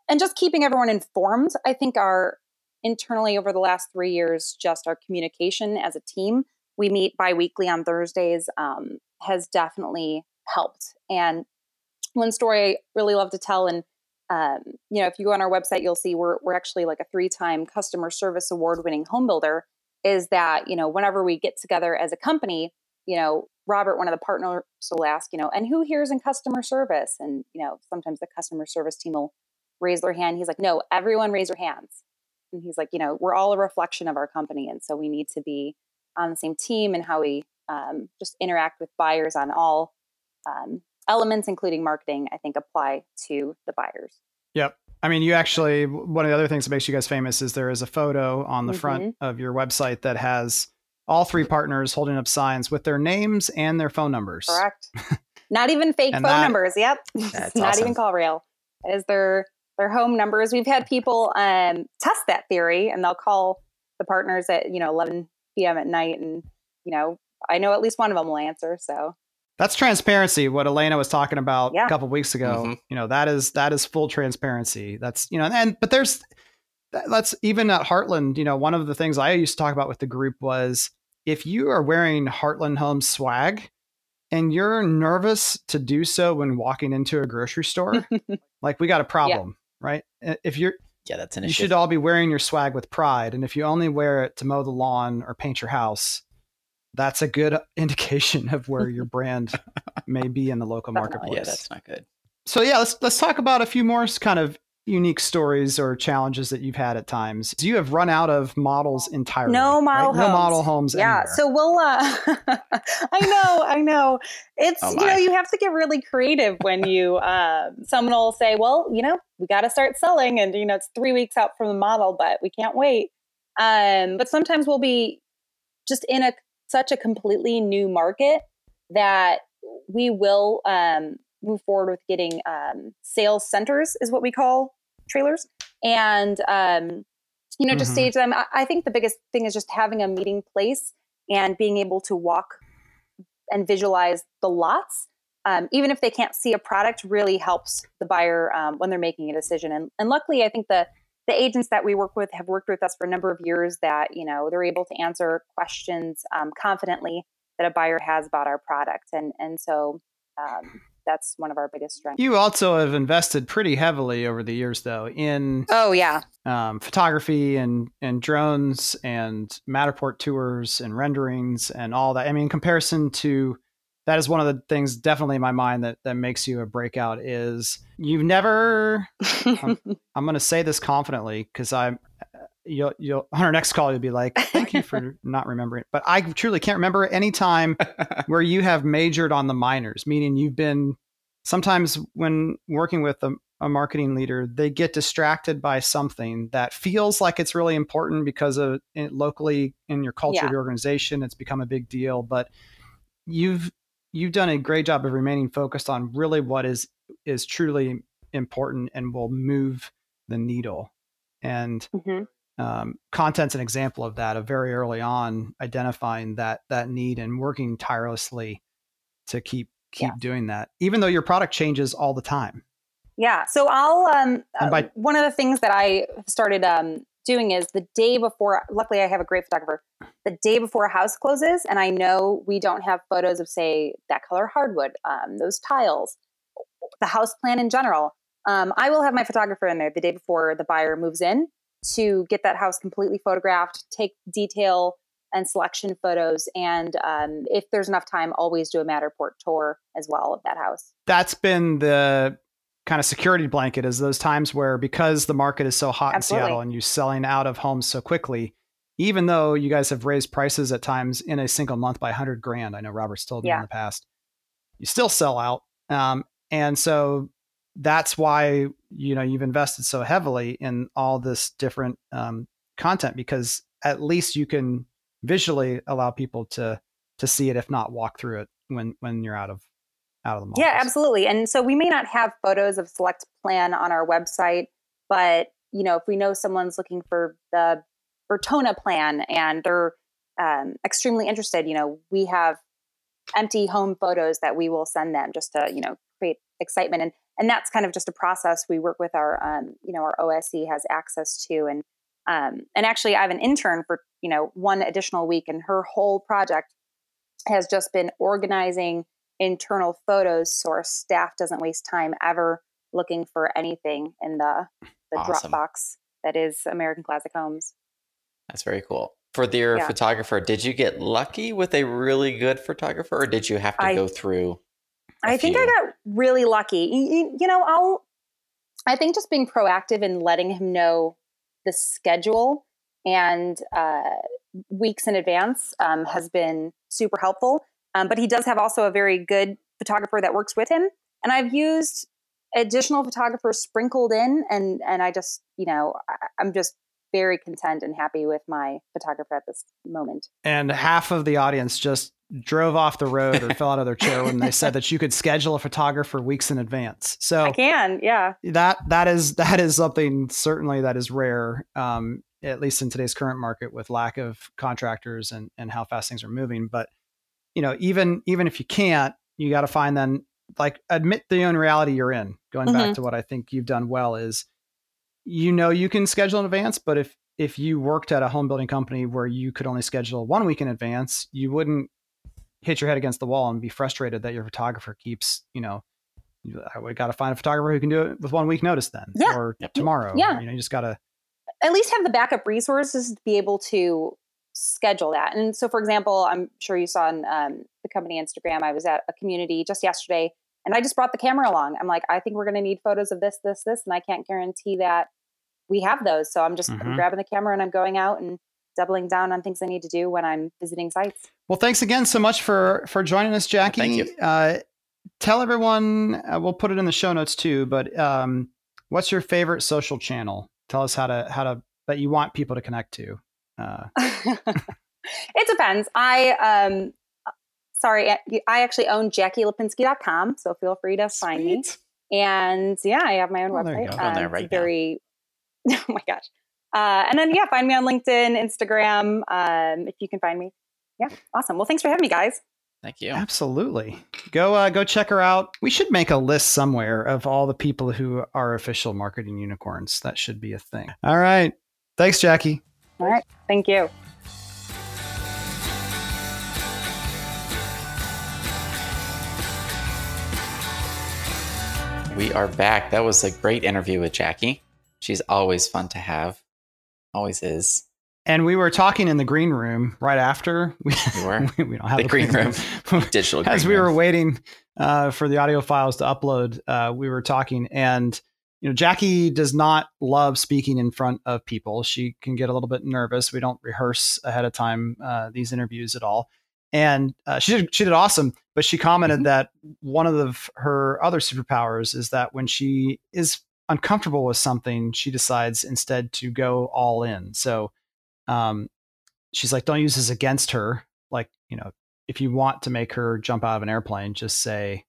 and just keeping everyone informed i think our internally over the last three years just our communication as a team we meet bi-weekly on thursdays um, has definitely helped. And one story i really love to tell and um, you know if you go on our website you'll see we're, we're actually like a three-time customer service award winning home builder is that you know whenever we get together as a company you know Robert, one of the partners, will ask, you know, and who here is in customer service? And, you know, sometimes the customer service team will raise their hand. He's like, no, everyone raise your hands. And he's like, you know, we're all a reflection of our company. And so we need to be on the same team and how we um, just interact with buyers on all um, elements, including marketing, I think apply to the buyers. Yep. I mean, you actually, one of the other things that makes you guys famous is there is a photo on the mm-hmm. front of your website that has all three partners holding up signs with their names and their phone numbers. Correct. Not even fake phone that, numbers. Yep. Not awesome. even call real. It is their their home numbers. We've had people um, test that theory and they'll call the partners at, you know, 11 p.m. at night and, you know, I know at least one of them will answer. So that's transparency. What Elena was talking about yeah. a couple weeks ago. Mm-hmm. You know, that is that is full transparency. That's you know, and but there's that's even at Heartland. You know, one of the things I used to talk about with the group was if you are wearing Heartland Home swag and you're nervous to do so when walking into a grocery store, like we got a problem, yeah. right? If you're yeah, that's an issue. you should all be wearing your swag with pride. And if you only wear it to mow the lawn or paint your house, that's a good indication of where your brand may be in the local marketplace. Yeah, that's not good. So yeah, let's let's talk about a few more kind of unique stories or challenges that you've had at times. You have run out of models entirely. No model right? homes. No model homes. Yeah. Anywhere. So we'll. Uh, I know. I know. It's oh you know you have to get really creative when you. Uh, someone will say, "Well, you know, we got to start selling," and you know it's three weeks out from the model, but we can't wait. Um, but sometimes we'll be just in a such a completely new market that we will um, move forward with getting um, sales centers, is what we call trailers, and um, you know, just mm-hmm. stage them. I, I think the biggest thing is just having a meeting place and being able to walk and visualize the lots. Um, even if they can't see a product, really helps the buyer um, when they're making a decision. And, and luckily, I think the the agents that we work with have worked with us for a number of years that you know they're able to answer questions um, confidently that a buyer has about our product and and so um, that's one of our biggest strengths. You also have invested pretty heavily over the years though in oh yeah. um, photography and and drones and matterport tours and renderings and all that. I mean in comparison to that is one of the things definitely in my mind that that makes you a breakout is you've never I'm, I'm going to say this confidently cuz I'm you'll you'll on our next call you'll be like thank you for not remembering but I truly can't remember any time where you have majored on the minors meaning you've been sometimes when working with a, a marketing leader they get distracted by something that feels like it's really important because of it, locally in your culture yeah. of your organization it's become a big deal but you've you've done a great job of remaining focused on really what is is truly important and will move the needle. And mm-hmm. Um, content's an example of that. Of very early on identifying that that need and working tirelessly to keep keep yeah. doing that, even though your product changes all the time. Yeah. So I'll um, by- uh, one of the things that I started um, doing is the day before, luckily I have a great photographer, the day before a house closes, and I know we don't have photos of, say, that color hardwood, um, those tiles, the house plan in general. Um, I will have my photographer in there the day before the buyer moves in to get that house completely photographed, take detail and selection photos, and um, if there's enough time, always do a Matterport tour as well of that house. That's been the kind of security blanket is those times where because the market is so hot Absolutely. in Seattle and you're selling out of homes so quickly, even though you guys have raised prices at times in a single month by 100 grand, I know Robert's told me yeah. in the past, you still sell out. Um, and so that's why you know you've invested so heavily in all this different um, content because at least you can visually allow people to to see it if not walk through it when when you're out of out of the mall. Yeah, absolutely. And so we may not have photos of select plan on our website, but you know, if we know someone's looking for the Bertona plan and they're um, extremely interested, you know, we have empty home photos that we will send them just to you know create excitement and and that's kind of just a process we work with our um, you know our OSE has access to and um, and actually I have an intern for you know one additional week and her whole project has just been organizing internal photos so our staff doesn't waste time ever looking for anything in the the awesome. Dropbox that is American Classic Homes. That's very cool. For your yeah. photographer, did you get lucky with a really good photographer, or did you have to I, go through? I think I got really lucky. You, you know, I'll. I think just being proactive and letting him know the schedule and uh, weeks in advance um, has been super helpful. Um, but he does have also a very good photographer that works with him. And I've used additional photographers sprinkled in, and and I just you know I, I'm just very content and happy with my photographer at this moment. And half of the audience just drove off the road or fell out of their chair when they said that you could schedule a photographer weeks in advance. So I can, yeah. That that is that is something certainly that is rare, um, at least in today's current market with lack of contractors and and how fast things are moving. But you know, even even if you can't, you got to find then like admit the own reality you're in. Going mm-hmm. back to what I think you've done well is, you know, you can schedule in advance, but if if you worked at a home building company where you could only schedule one week in advance, you wouldn't hit your head against the wall and be frustrated that your photographer keeps, you know, I got to find a photographer who can do it with one week notice then, yeah. or tomorrow. Yeah, or, you know, you just got to at least have the backup resources to be able to schedule that. And so, for example, I'm sure you saw on um, the company Instagram, I was at a community just yesterday and I just brought the camera along. I'm like, I think we're going to need photos of this, this, this. And I can't guarantee that we have those. So I'm just mm-hmm. I'm grabbing the camera and I'm going out and doubling down on things I need to do when I'm visiting sites. Well, thanks again so much for for joining us, Jackie. Thank you. Uh, tell everyone, uh, we'll put it in the show notes too, but um, what's your favorite social channel? Tell us how to, how to, that you want people to connect to. Uh. it depends. I, um, sorry, I actually own JackieLipinski.com, so feel free to find Sweet. me. And yeah, I have my own oh, website. There um, there right very, oh my gosh. Uh, and then yeah, find me on LinkedIn, Instagram, um, if you can find me. Yeah, awesome. Well, thanks for having me, guys. Thank you. Absolutely. Go uh, go check her out. We should make a list somewhere of all the people who are official marketing unicorns. That should be a thing. All right. Thanks, Jackie. All right. Thank you. We are back. That was a great interview with Jackie. She's always fun to have. Always is. And we were talking in the green room right after. We, we were. we don't have the green, room. room. Digital. Green As we room. were waiting uh, for the audio files to upload, uh, we were talking, and you know, Jackie does not love speaking in front of people. She can get a little bit nervous. We don't rehearse ahead of time uh, these interviews at all and uh, she did she did awesome. But she commented mm-hmm. that one of the, her other superpowers is that when she is uncomfortable with something, she decides instead to go all in. So, um, she's like, don't use this against her. Like, you know, if you want to make her jump out of an airplane, just say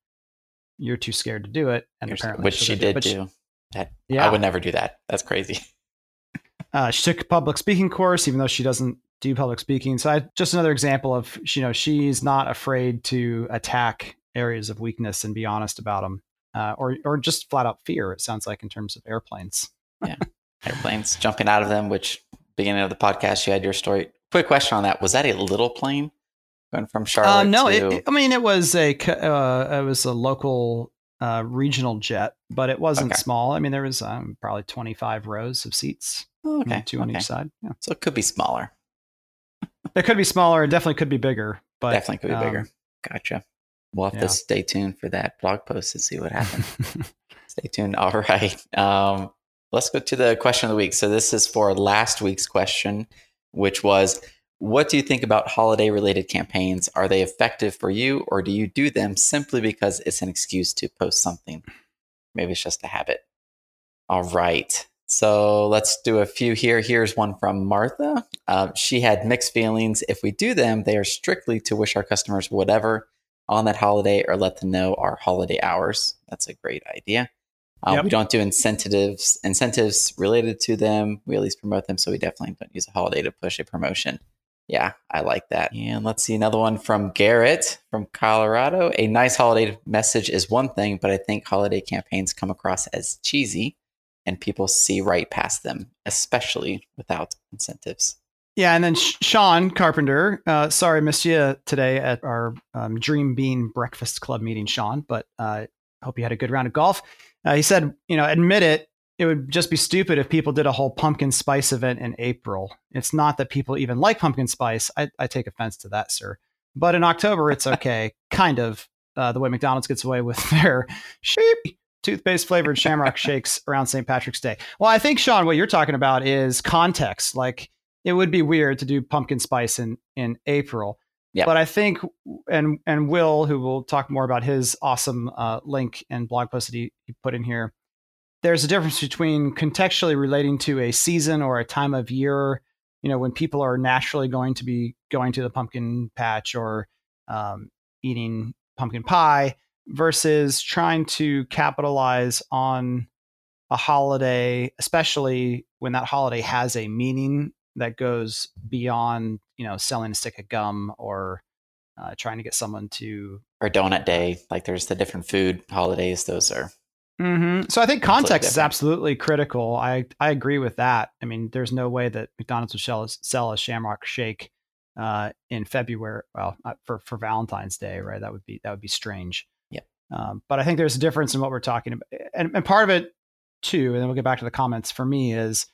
you're too scared to do it. And apparently, which she did do. She, that, yeah, I would never do that. That's crazy. uh, she took a public speaking course, even though she doesn't do public speaking. So I, just another example of you know she's not afraid to attack areas of weakness and be honest about them, uh, or or just flat out fear. It sounds like in terms of airplanes. yeah, airplanes jumping out of them. Which beginning of the podcast, you had your story. Quick question on that: Was that a little plane going from Charlotte? Um, no, to... it, I mean it was a uh, it was a local uh, regional jet, but it wasn't okay. small. I mean there was um, probably twenty five rows of seats. Oh, okay, two on each side. Yeah. So it could be smaller. It could be smaller. It definitely could be bigger. But definitely could be um, bigger. Gotcha. We'll have yeah. to stay tuned for that blog post to see what happens. stay tuned. All right. Um, let's go to the question of the week. So this is for last week's question, which was, what do you think about holiday related campaigns? Are they effective for you, or do you do them simply because it's an excuse to post something? Maybe it's just a habit. All right. So let's do a few here. Here's one from Martha. Uh, she had mixed feelings. If we do them, they are strictly to wish our customers whatever on that holiday or let them know our holiday hours. That's a great idea. Uh, yep. We don't do incentives incentives related to them. We at least promote them, so we definitely don't use a holiday to push a promotion. Yeah, I like that. And let's see another one from Garrett from Colorado. A nice holiday message is one thing, but I think holiday campaigns come across as cheesy and people see right past them, especially without incentives. Yeah, and then Sean Carpenter, uh, sorry, missed you today at our um, Dream Bean Breakfast Club meeting, Sean, but uh, hope you had a good round of golf. Uh, he said, you know, admit it, it would just be stupid if people did a whole pumpkin spice event in April. It's not that people even like pumpkin spice. I, I take offense to that, sir. But in October, it's okay, kind of. Uh, the way McDonald's gets away with their sheep toothpaste flavored shamrock shakes around St. Patrick's Day. Well, I think Sean, what you're talking about is context. Like it would be weird to do pumpkin spice in in April. Yep. But I think, and and Will, who will talk more about his awesome uh, link and blog post that he, he put in here, there's a difference between contextually relating to a season or a time of year. You know, when people are naturally going to be going to the pumpkin patch or um, eating pumpkin pie, versus trying to capitalize on a holiday, especially when that holiday has a meaning that goes beyond you know selling a stick of gum or uh, trying to get someone to or donut day like there's the different food holidays those are mm-hmm. so i think context is absolutely critical. I i agree with that. I mean there's no way that mcdonald's would sell, sell a shamrock shake uh, in february well for for valentine's day right? That would be that would be strange um, but i think there's a difference in what we're talking about and, and part of it too and then we'll get back to the comments for me is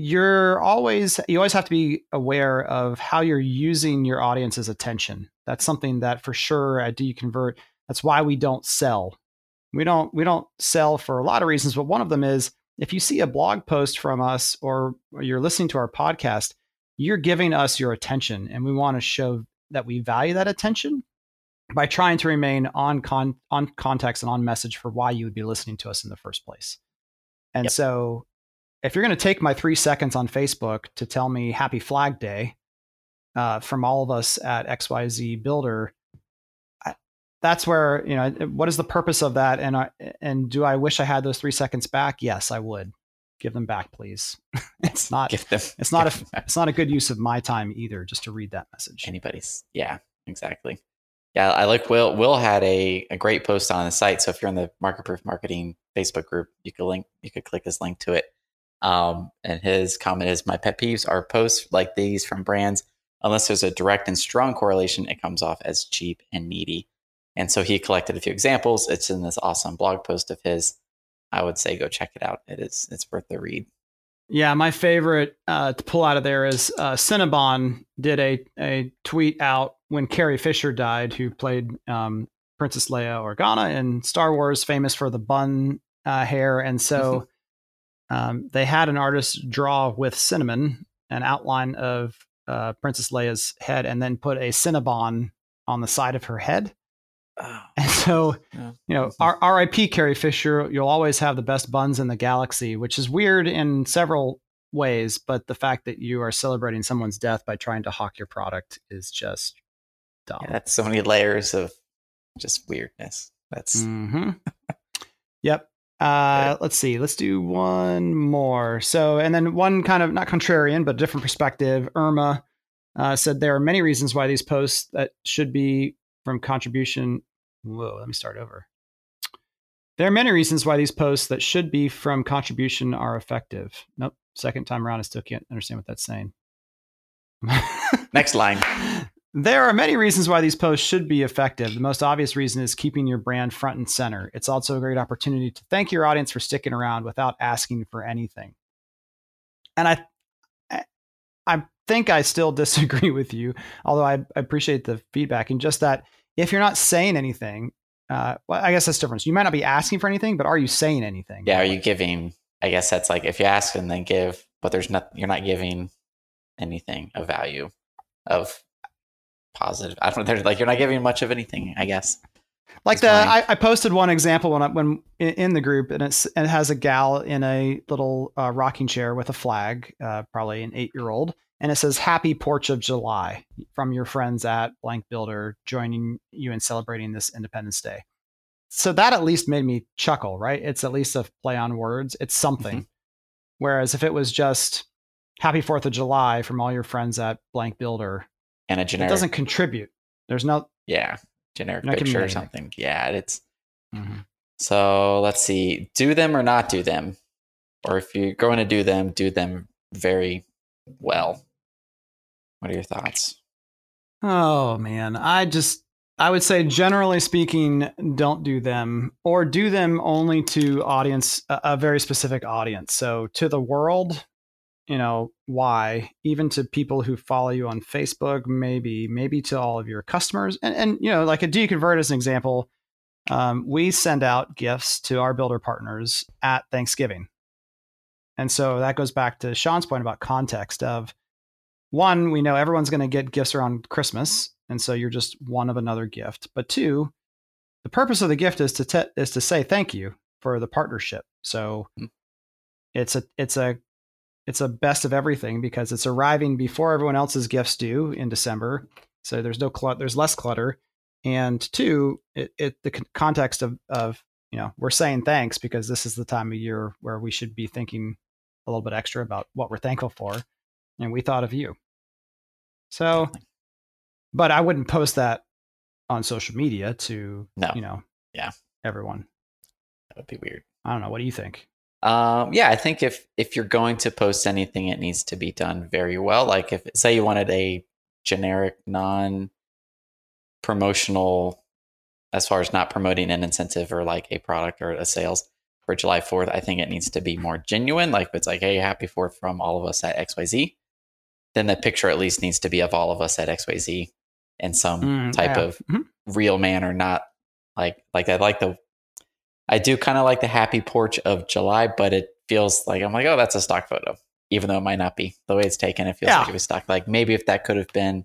you're always you always have to be aware of how you're using your audience's attention. That's something that for sure at Do You Convert, that's why we don't sell. We don't we don't sell for a lot of reasons, but one of them is if you see a blog post from us or you're listening to our podcast, you're giving us your attention and we want to show that we value that attention by trying to remain on con- on context and on message for why you would be listening to us in the first place. And yep. so if you're going to take my three seconds on Facebook to tell me Happy Flag Day uh, from all of us at XYZ Builder, I, that's where you know what is the purpose of that, and I, and do I wish I had those three seconds back? Yes, I would. Give them back, please. it's not. Give them, it's not a. It's not a good use of my time either, just to read that message. Anybody's. Yeah, exactly. Yeah, I like Will. Will had a, a great post on the site. So if you're in the Market Proof Marketing Facebook group, you could link. You could click his link to it um, and his comment is My pet peeves are posts like these from brands. Unless there's a direct and strong correlation, it comes off as cheap and needy. And so he collected a few examples. It's in this awesome blog post of his. I would say go check it out. It is it's worth the read. Yeah, my favorite uh, to pull out of there is uh, Cinnabon did a a tweet out when Carrie Fisher died, who played um, Princess Leia Organa in Star Wars, famous for the bun uh, hair, and so um, they had an artist draw with cinnamon an outline of uh, Princess Leia's head and then put a Cinnabon on the side of her head. Oh. And so, yeah. you know, R.I.P. Carrie Fisher, you'll always have the best buns in the galaxy, which is weird in several ways. But the fact that you are celebrating someone's death by trying to hawk your product is just dumb. Yeah, that's so many layers of just weirdness. That's. Mm-hmm. yep. Uh, let's see. Let's do one more. So, and then one kind of not contrarian, but different perspective. Irma uh, said there are many reasons why these posts that should be from contribution. Whoa, let me start over. There are many reasons why these posts that should be from contribution are effective. Nope. Second time around, I still can't understand what that's saying. Next line. There are many reasons why these posts should be effective. The most obvious reason is keeping your brand front and center. It's also a great opportunity to thank your audience for sticking around without asking for anything. And I, I think I still disagree with you, although I appreciate the feedback and just that if you're not saying anything, uh, well, I guess that's different. You might not be asking for anything, but are you saying anything? Yeah, are you giving? I guess that's like if you ask and then give, but there's not, you're not giving anything of value of positive. I don't. They're like you're not giving much of anything. I guess. Like the, I, I, posted one example when I, when in the group, and it's and it has a gal in a little uh, rocking chair with a flag, uh, probably an eight year old, and it says "Happy Porch of July" from your friends at Blank Builder, joining you in celebrating this Independence Day. So that at least made me chuckle, right? It's at least a play on words. It's something. Mm-hmm. Whereas if it was just "Happy Fourth of July" from all your friends at Blank Builder, and a generic. It doesn't contribute. There's no. Yeah, generic picture or something. Yeah, it's. Mm-hmm. So let's see. Do them or not do them, or if you're going to do them, do them very well. What are your thoughts? Oh man, I just I would say generally speaking, don't do them or do them only to audience a, very specific audience. So to the world, you know why even to people who follow you on facebook maybe maybe to all of your customers and and you know like a Do You Convert as an example um, we send out gifts to our builder partners at Thanksgiving. And so that goes back to Sean's point about context of one, we know everyone's going to get gifts around Christmas, and so you're just one of another gift. But two, the purpose of the gift is to te- is to say thank you for the partnership. So mm-hmm. it's a it's a it's a best of everything because it's arriving before everyone else's gifts do in December. So there's no cl- there's less clutter, and two, it, it the context of of you know we're saying thanks because this is the time of year where we should be thinking a little bit extra about what we're thankful for and we thought of you. So, but I wouldn't post that on social media to, no. you know, yeah, everyone. That would be weird. I don't know. What do you think? Um, yeah, I think if if you're going to post anything, it needs to be done very well. Like if say you wanted a generic, non promotional, as far as not promoting an incentive or like a product or a sales for July 4th, I think it needs to be more genuine. Like if it's like, hey, happy 4th from all of us at XYZ then the picture at least needs to be of all of us at XYZ in some mm, type yeah. of mm-hmm. real manner, not like like I like the I do kind of like the happy porch of July, but it feels like I'm like, oh, that's a stock photo. Even though it might not be. The way it's taken, it feels yeah. like it was stock. Like maybe if that could have been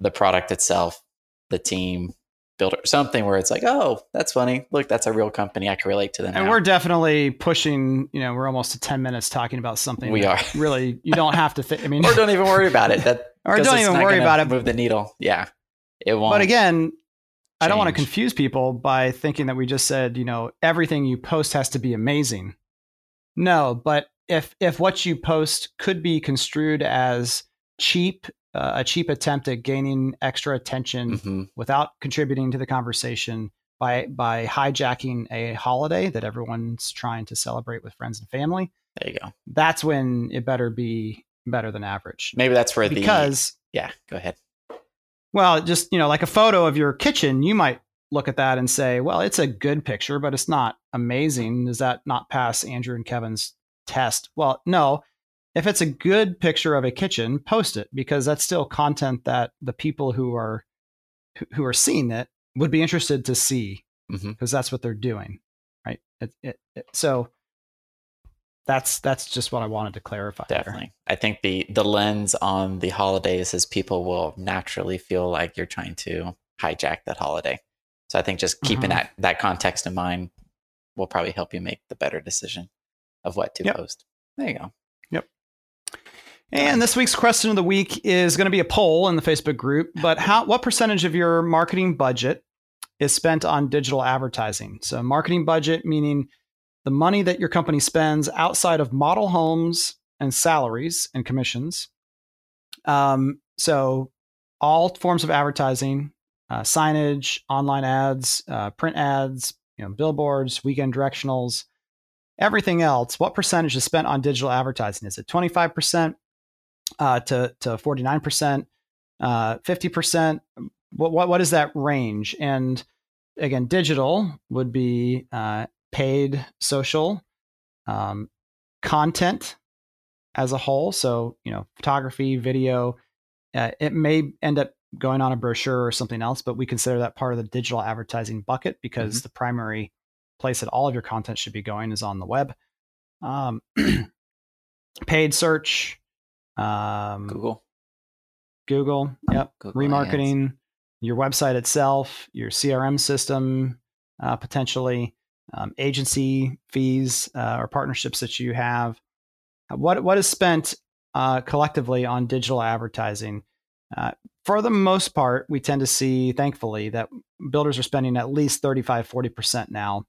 the product itself, the team, builder, something where it's like, oh, that's funny. Look, that's a real company. I can relate to them. And now. we're definitely pushing. You know, we're almost to ten minutes talking about something. We are really. You don't have to think. I mean, or don't even worry about it. That or don't even worry about it. Move the needle. Yeah, it won't. But again. I don't want to confuse people by thinking that we just said, you know, everything you post has to be amazing. No, but if if what you post could be construed as cheap uh, a cheap attempt at gaining extra attention mm-hmm. without contributing to the conversation by by hijacking a holiday that everyone's trying to celebrate with friends and family. There you go. That's when it better be better than average. Maybe that's where because the, because yeah, go ahead. Well, just you know, like a photo of your kitchen, you might look at that and say, "Well, it's a good picture, but it's not amazing." Does that not pass Andrew and Kevin's test? Well, no if it's a good picture of a kitchen, post it because that's still content that the people who are who are seeing it would be interested to see because mm-hmm. that's what they're doing, right? It, it, it, so that's that's just what I wanted to clarify. Definitely. I think the the lens on the holidays is people will naturally feel like you're trying to hijack that holiday. So I think just keeping mm-hmm. that that context in mind will probably help you make the better decision of what to yep. post. There you go. Yep. And this week's question of the week is going to be a poll in the Facebook group. But how what percentage of your marketing budget is spent on digital advertising? So marketing budget meaning the money that your company spends outside of model homes and salaries and commissions. Um, so all forms of advertising, uh, signage, online ads, uh, print ads, you know, billboards, weekend directionals, everything else. What percentage is spent on digital advertising? Is it 25%, uh, to to 49%, uh, 50%. What, what what is that range? And again, digital would be uh, paid social um, content as a whole. So you know, photography, video. Uh, it may end up going on a brochure or something else, but we consider that part of the digital advertising bucket because mm-hmm. the primary place that all of your content should be going is on the web. Um, paid search, um, Google. Google. Yep. Google Remarketing ads. your website itself, your CRM system, uh, potentially um, agency fees uh, or partnerships that you have. What what is spent uh, collectively on digital advertising? Uh, for the most part, we tend to see, thankfully, that builders are spending at least 35, 40% now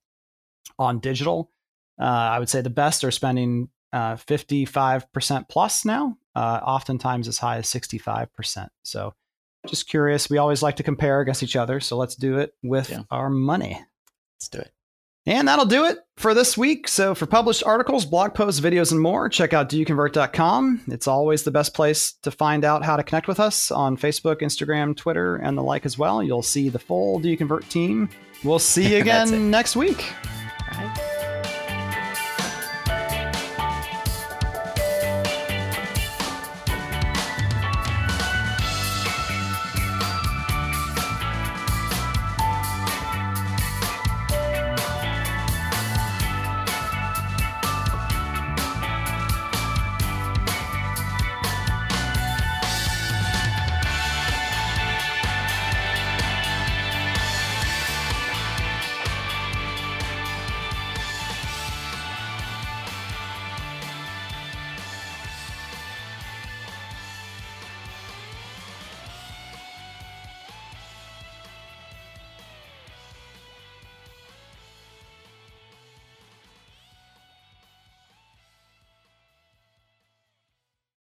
on digital. Uh, I would say the best are spending uh, 55% plus now, uh, oftentimes as high as 65%. So just curious. We always like to compare against each other. So let's do it with yeah. our money. Let's do it. And that'll do it for this week. So for published articles, blog posts, videos, and more, check out doyouconvert.com. It's always the best place to find out how to connect with us on Facebook, Instagram, Twitter, and the like as well. You'll see the full Do You Convert team. We'll see you again next week. All right.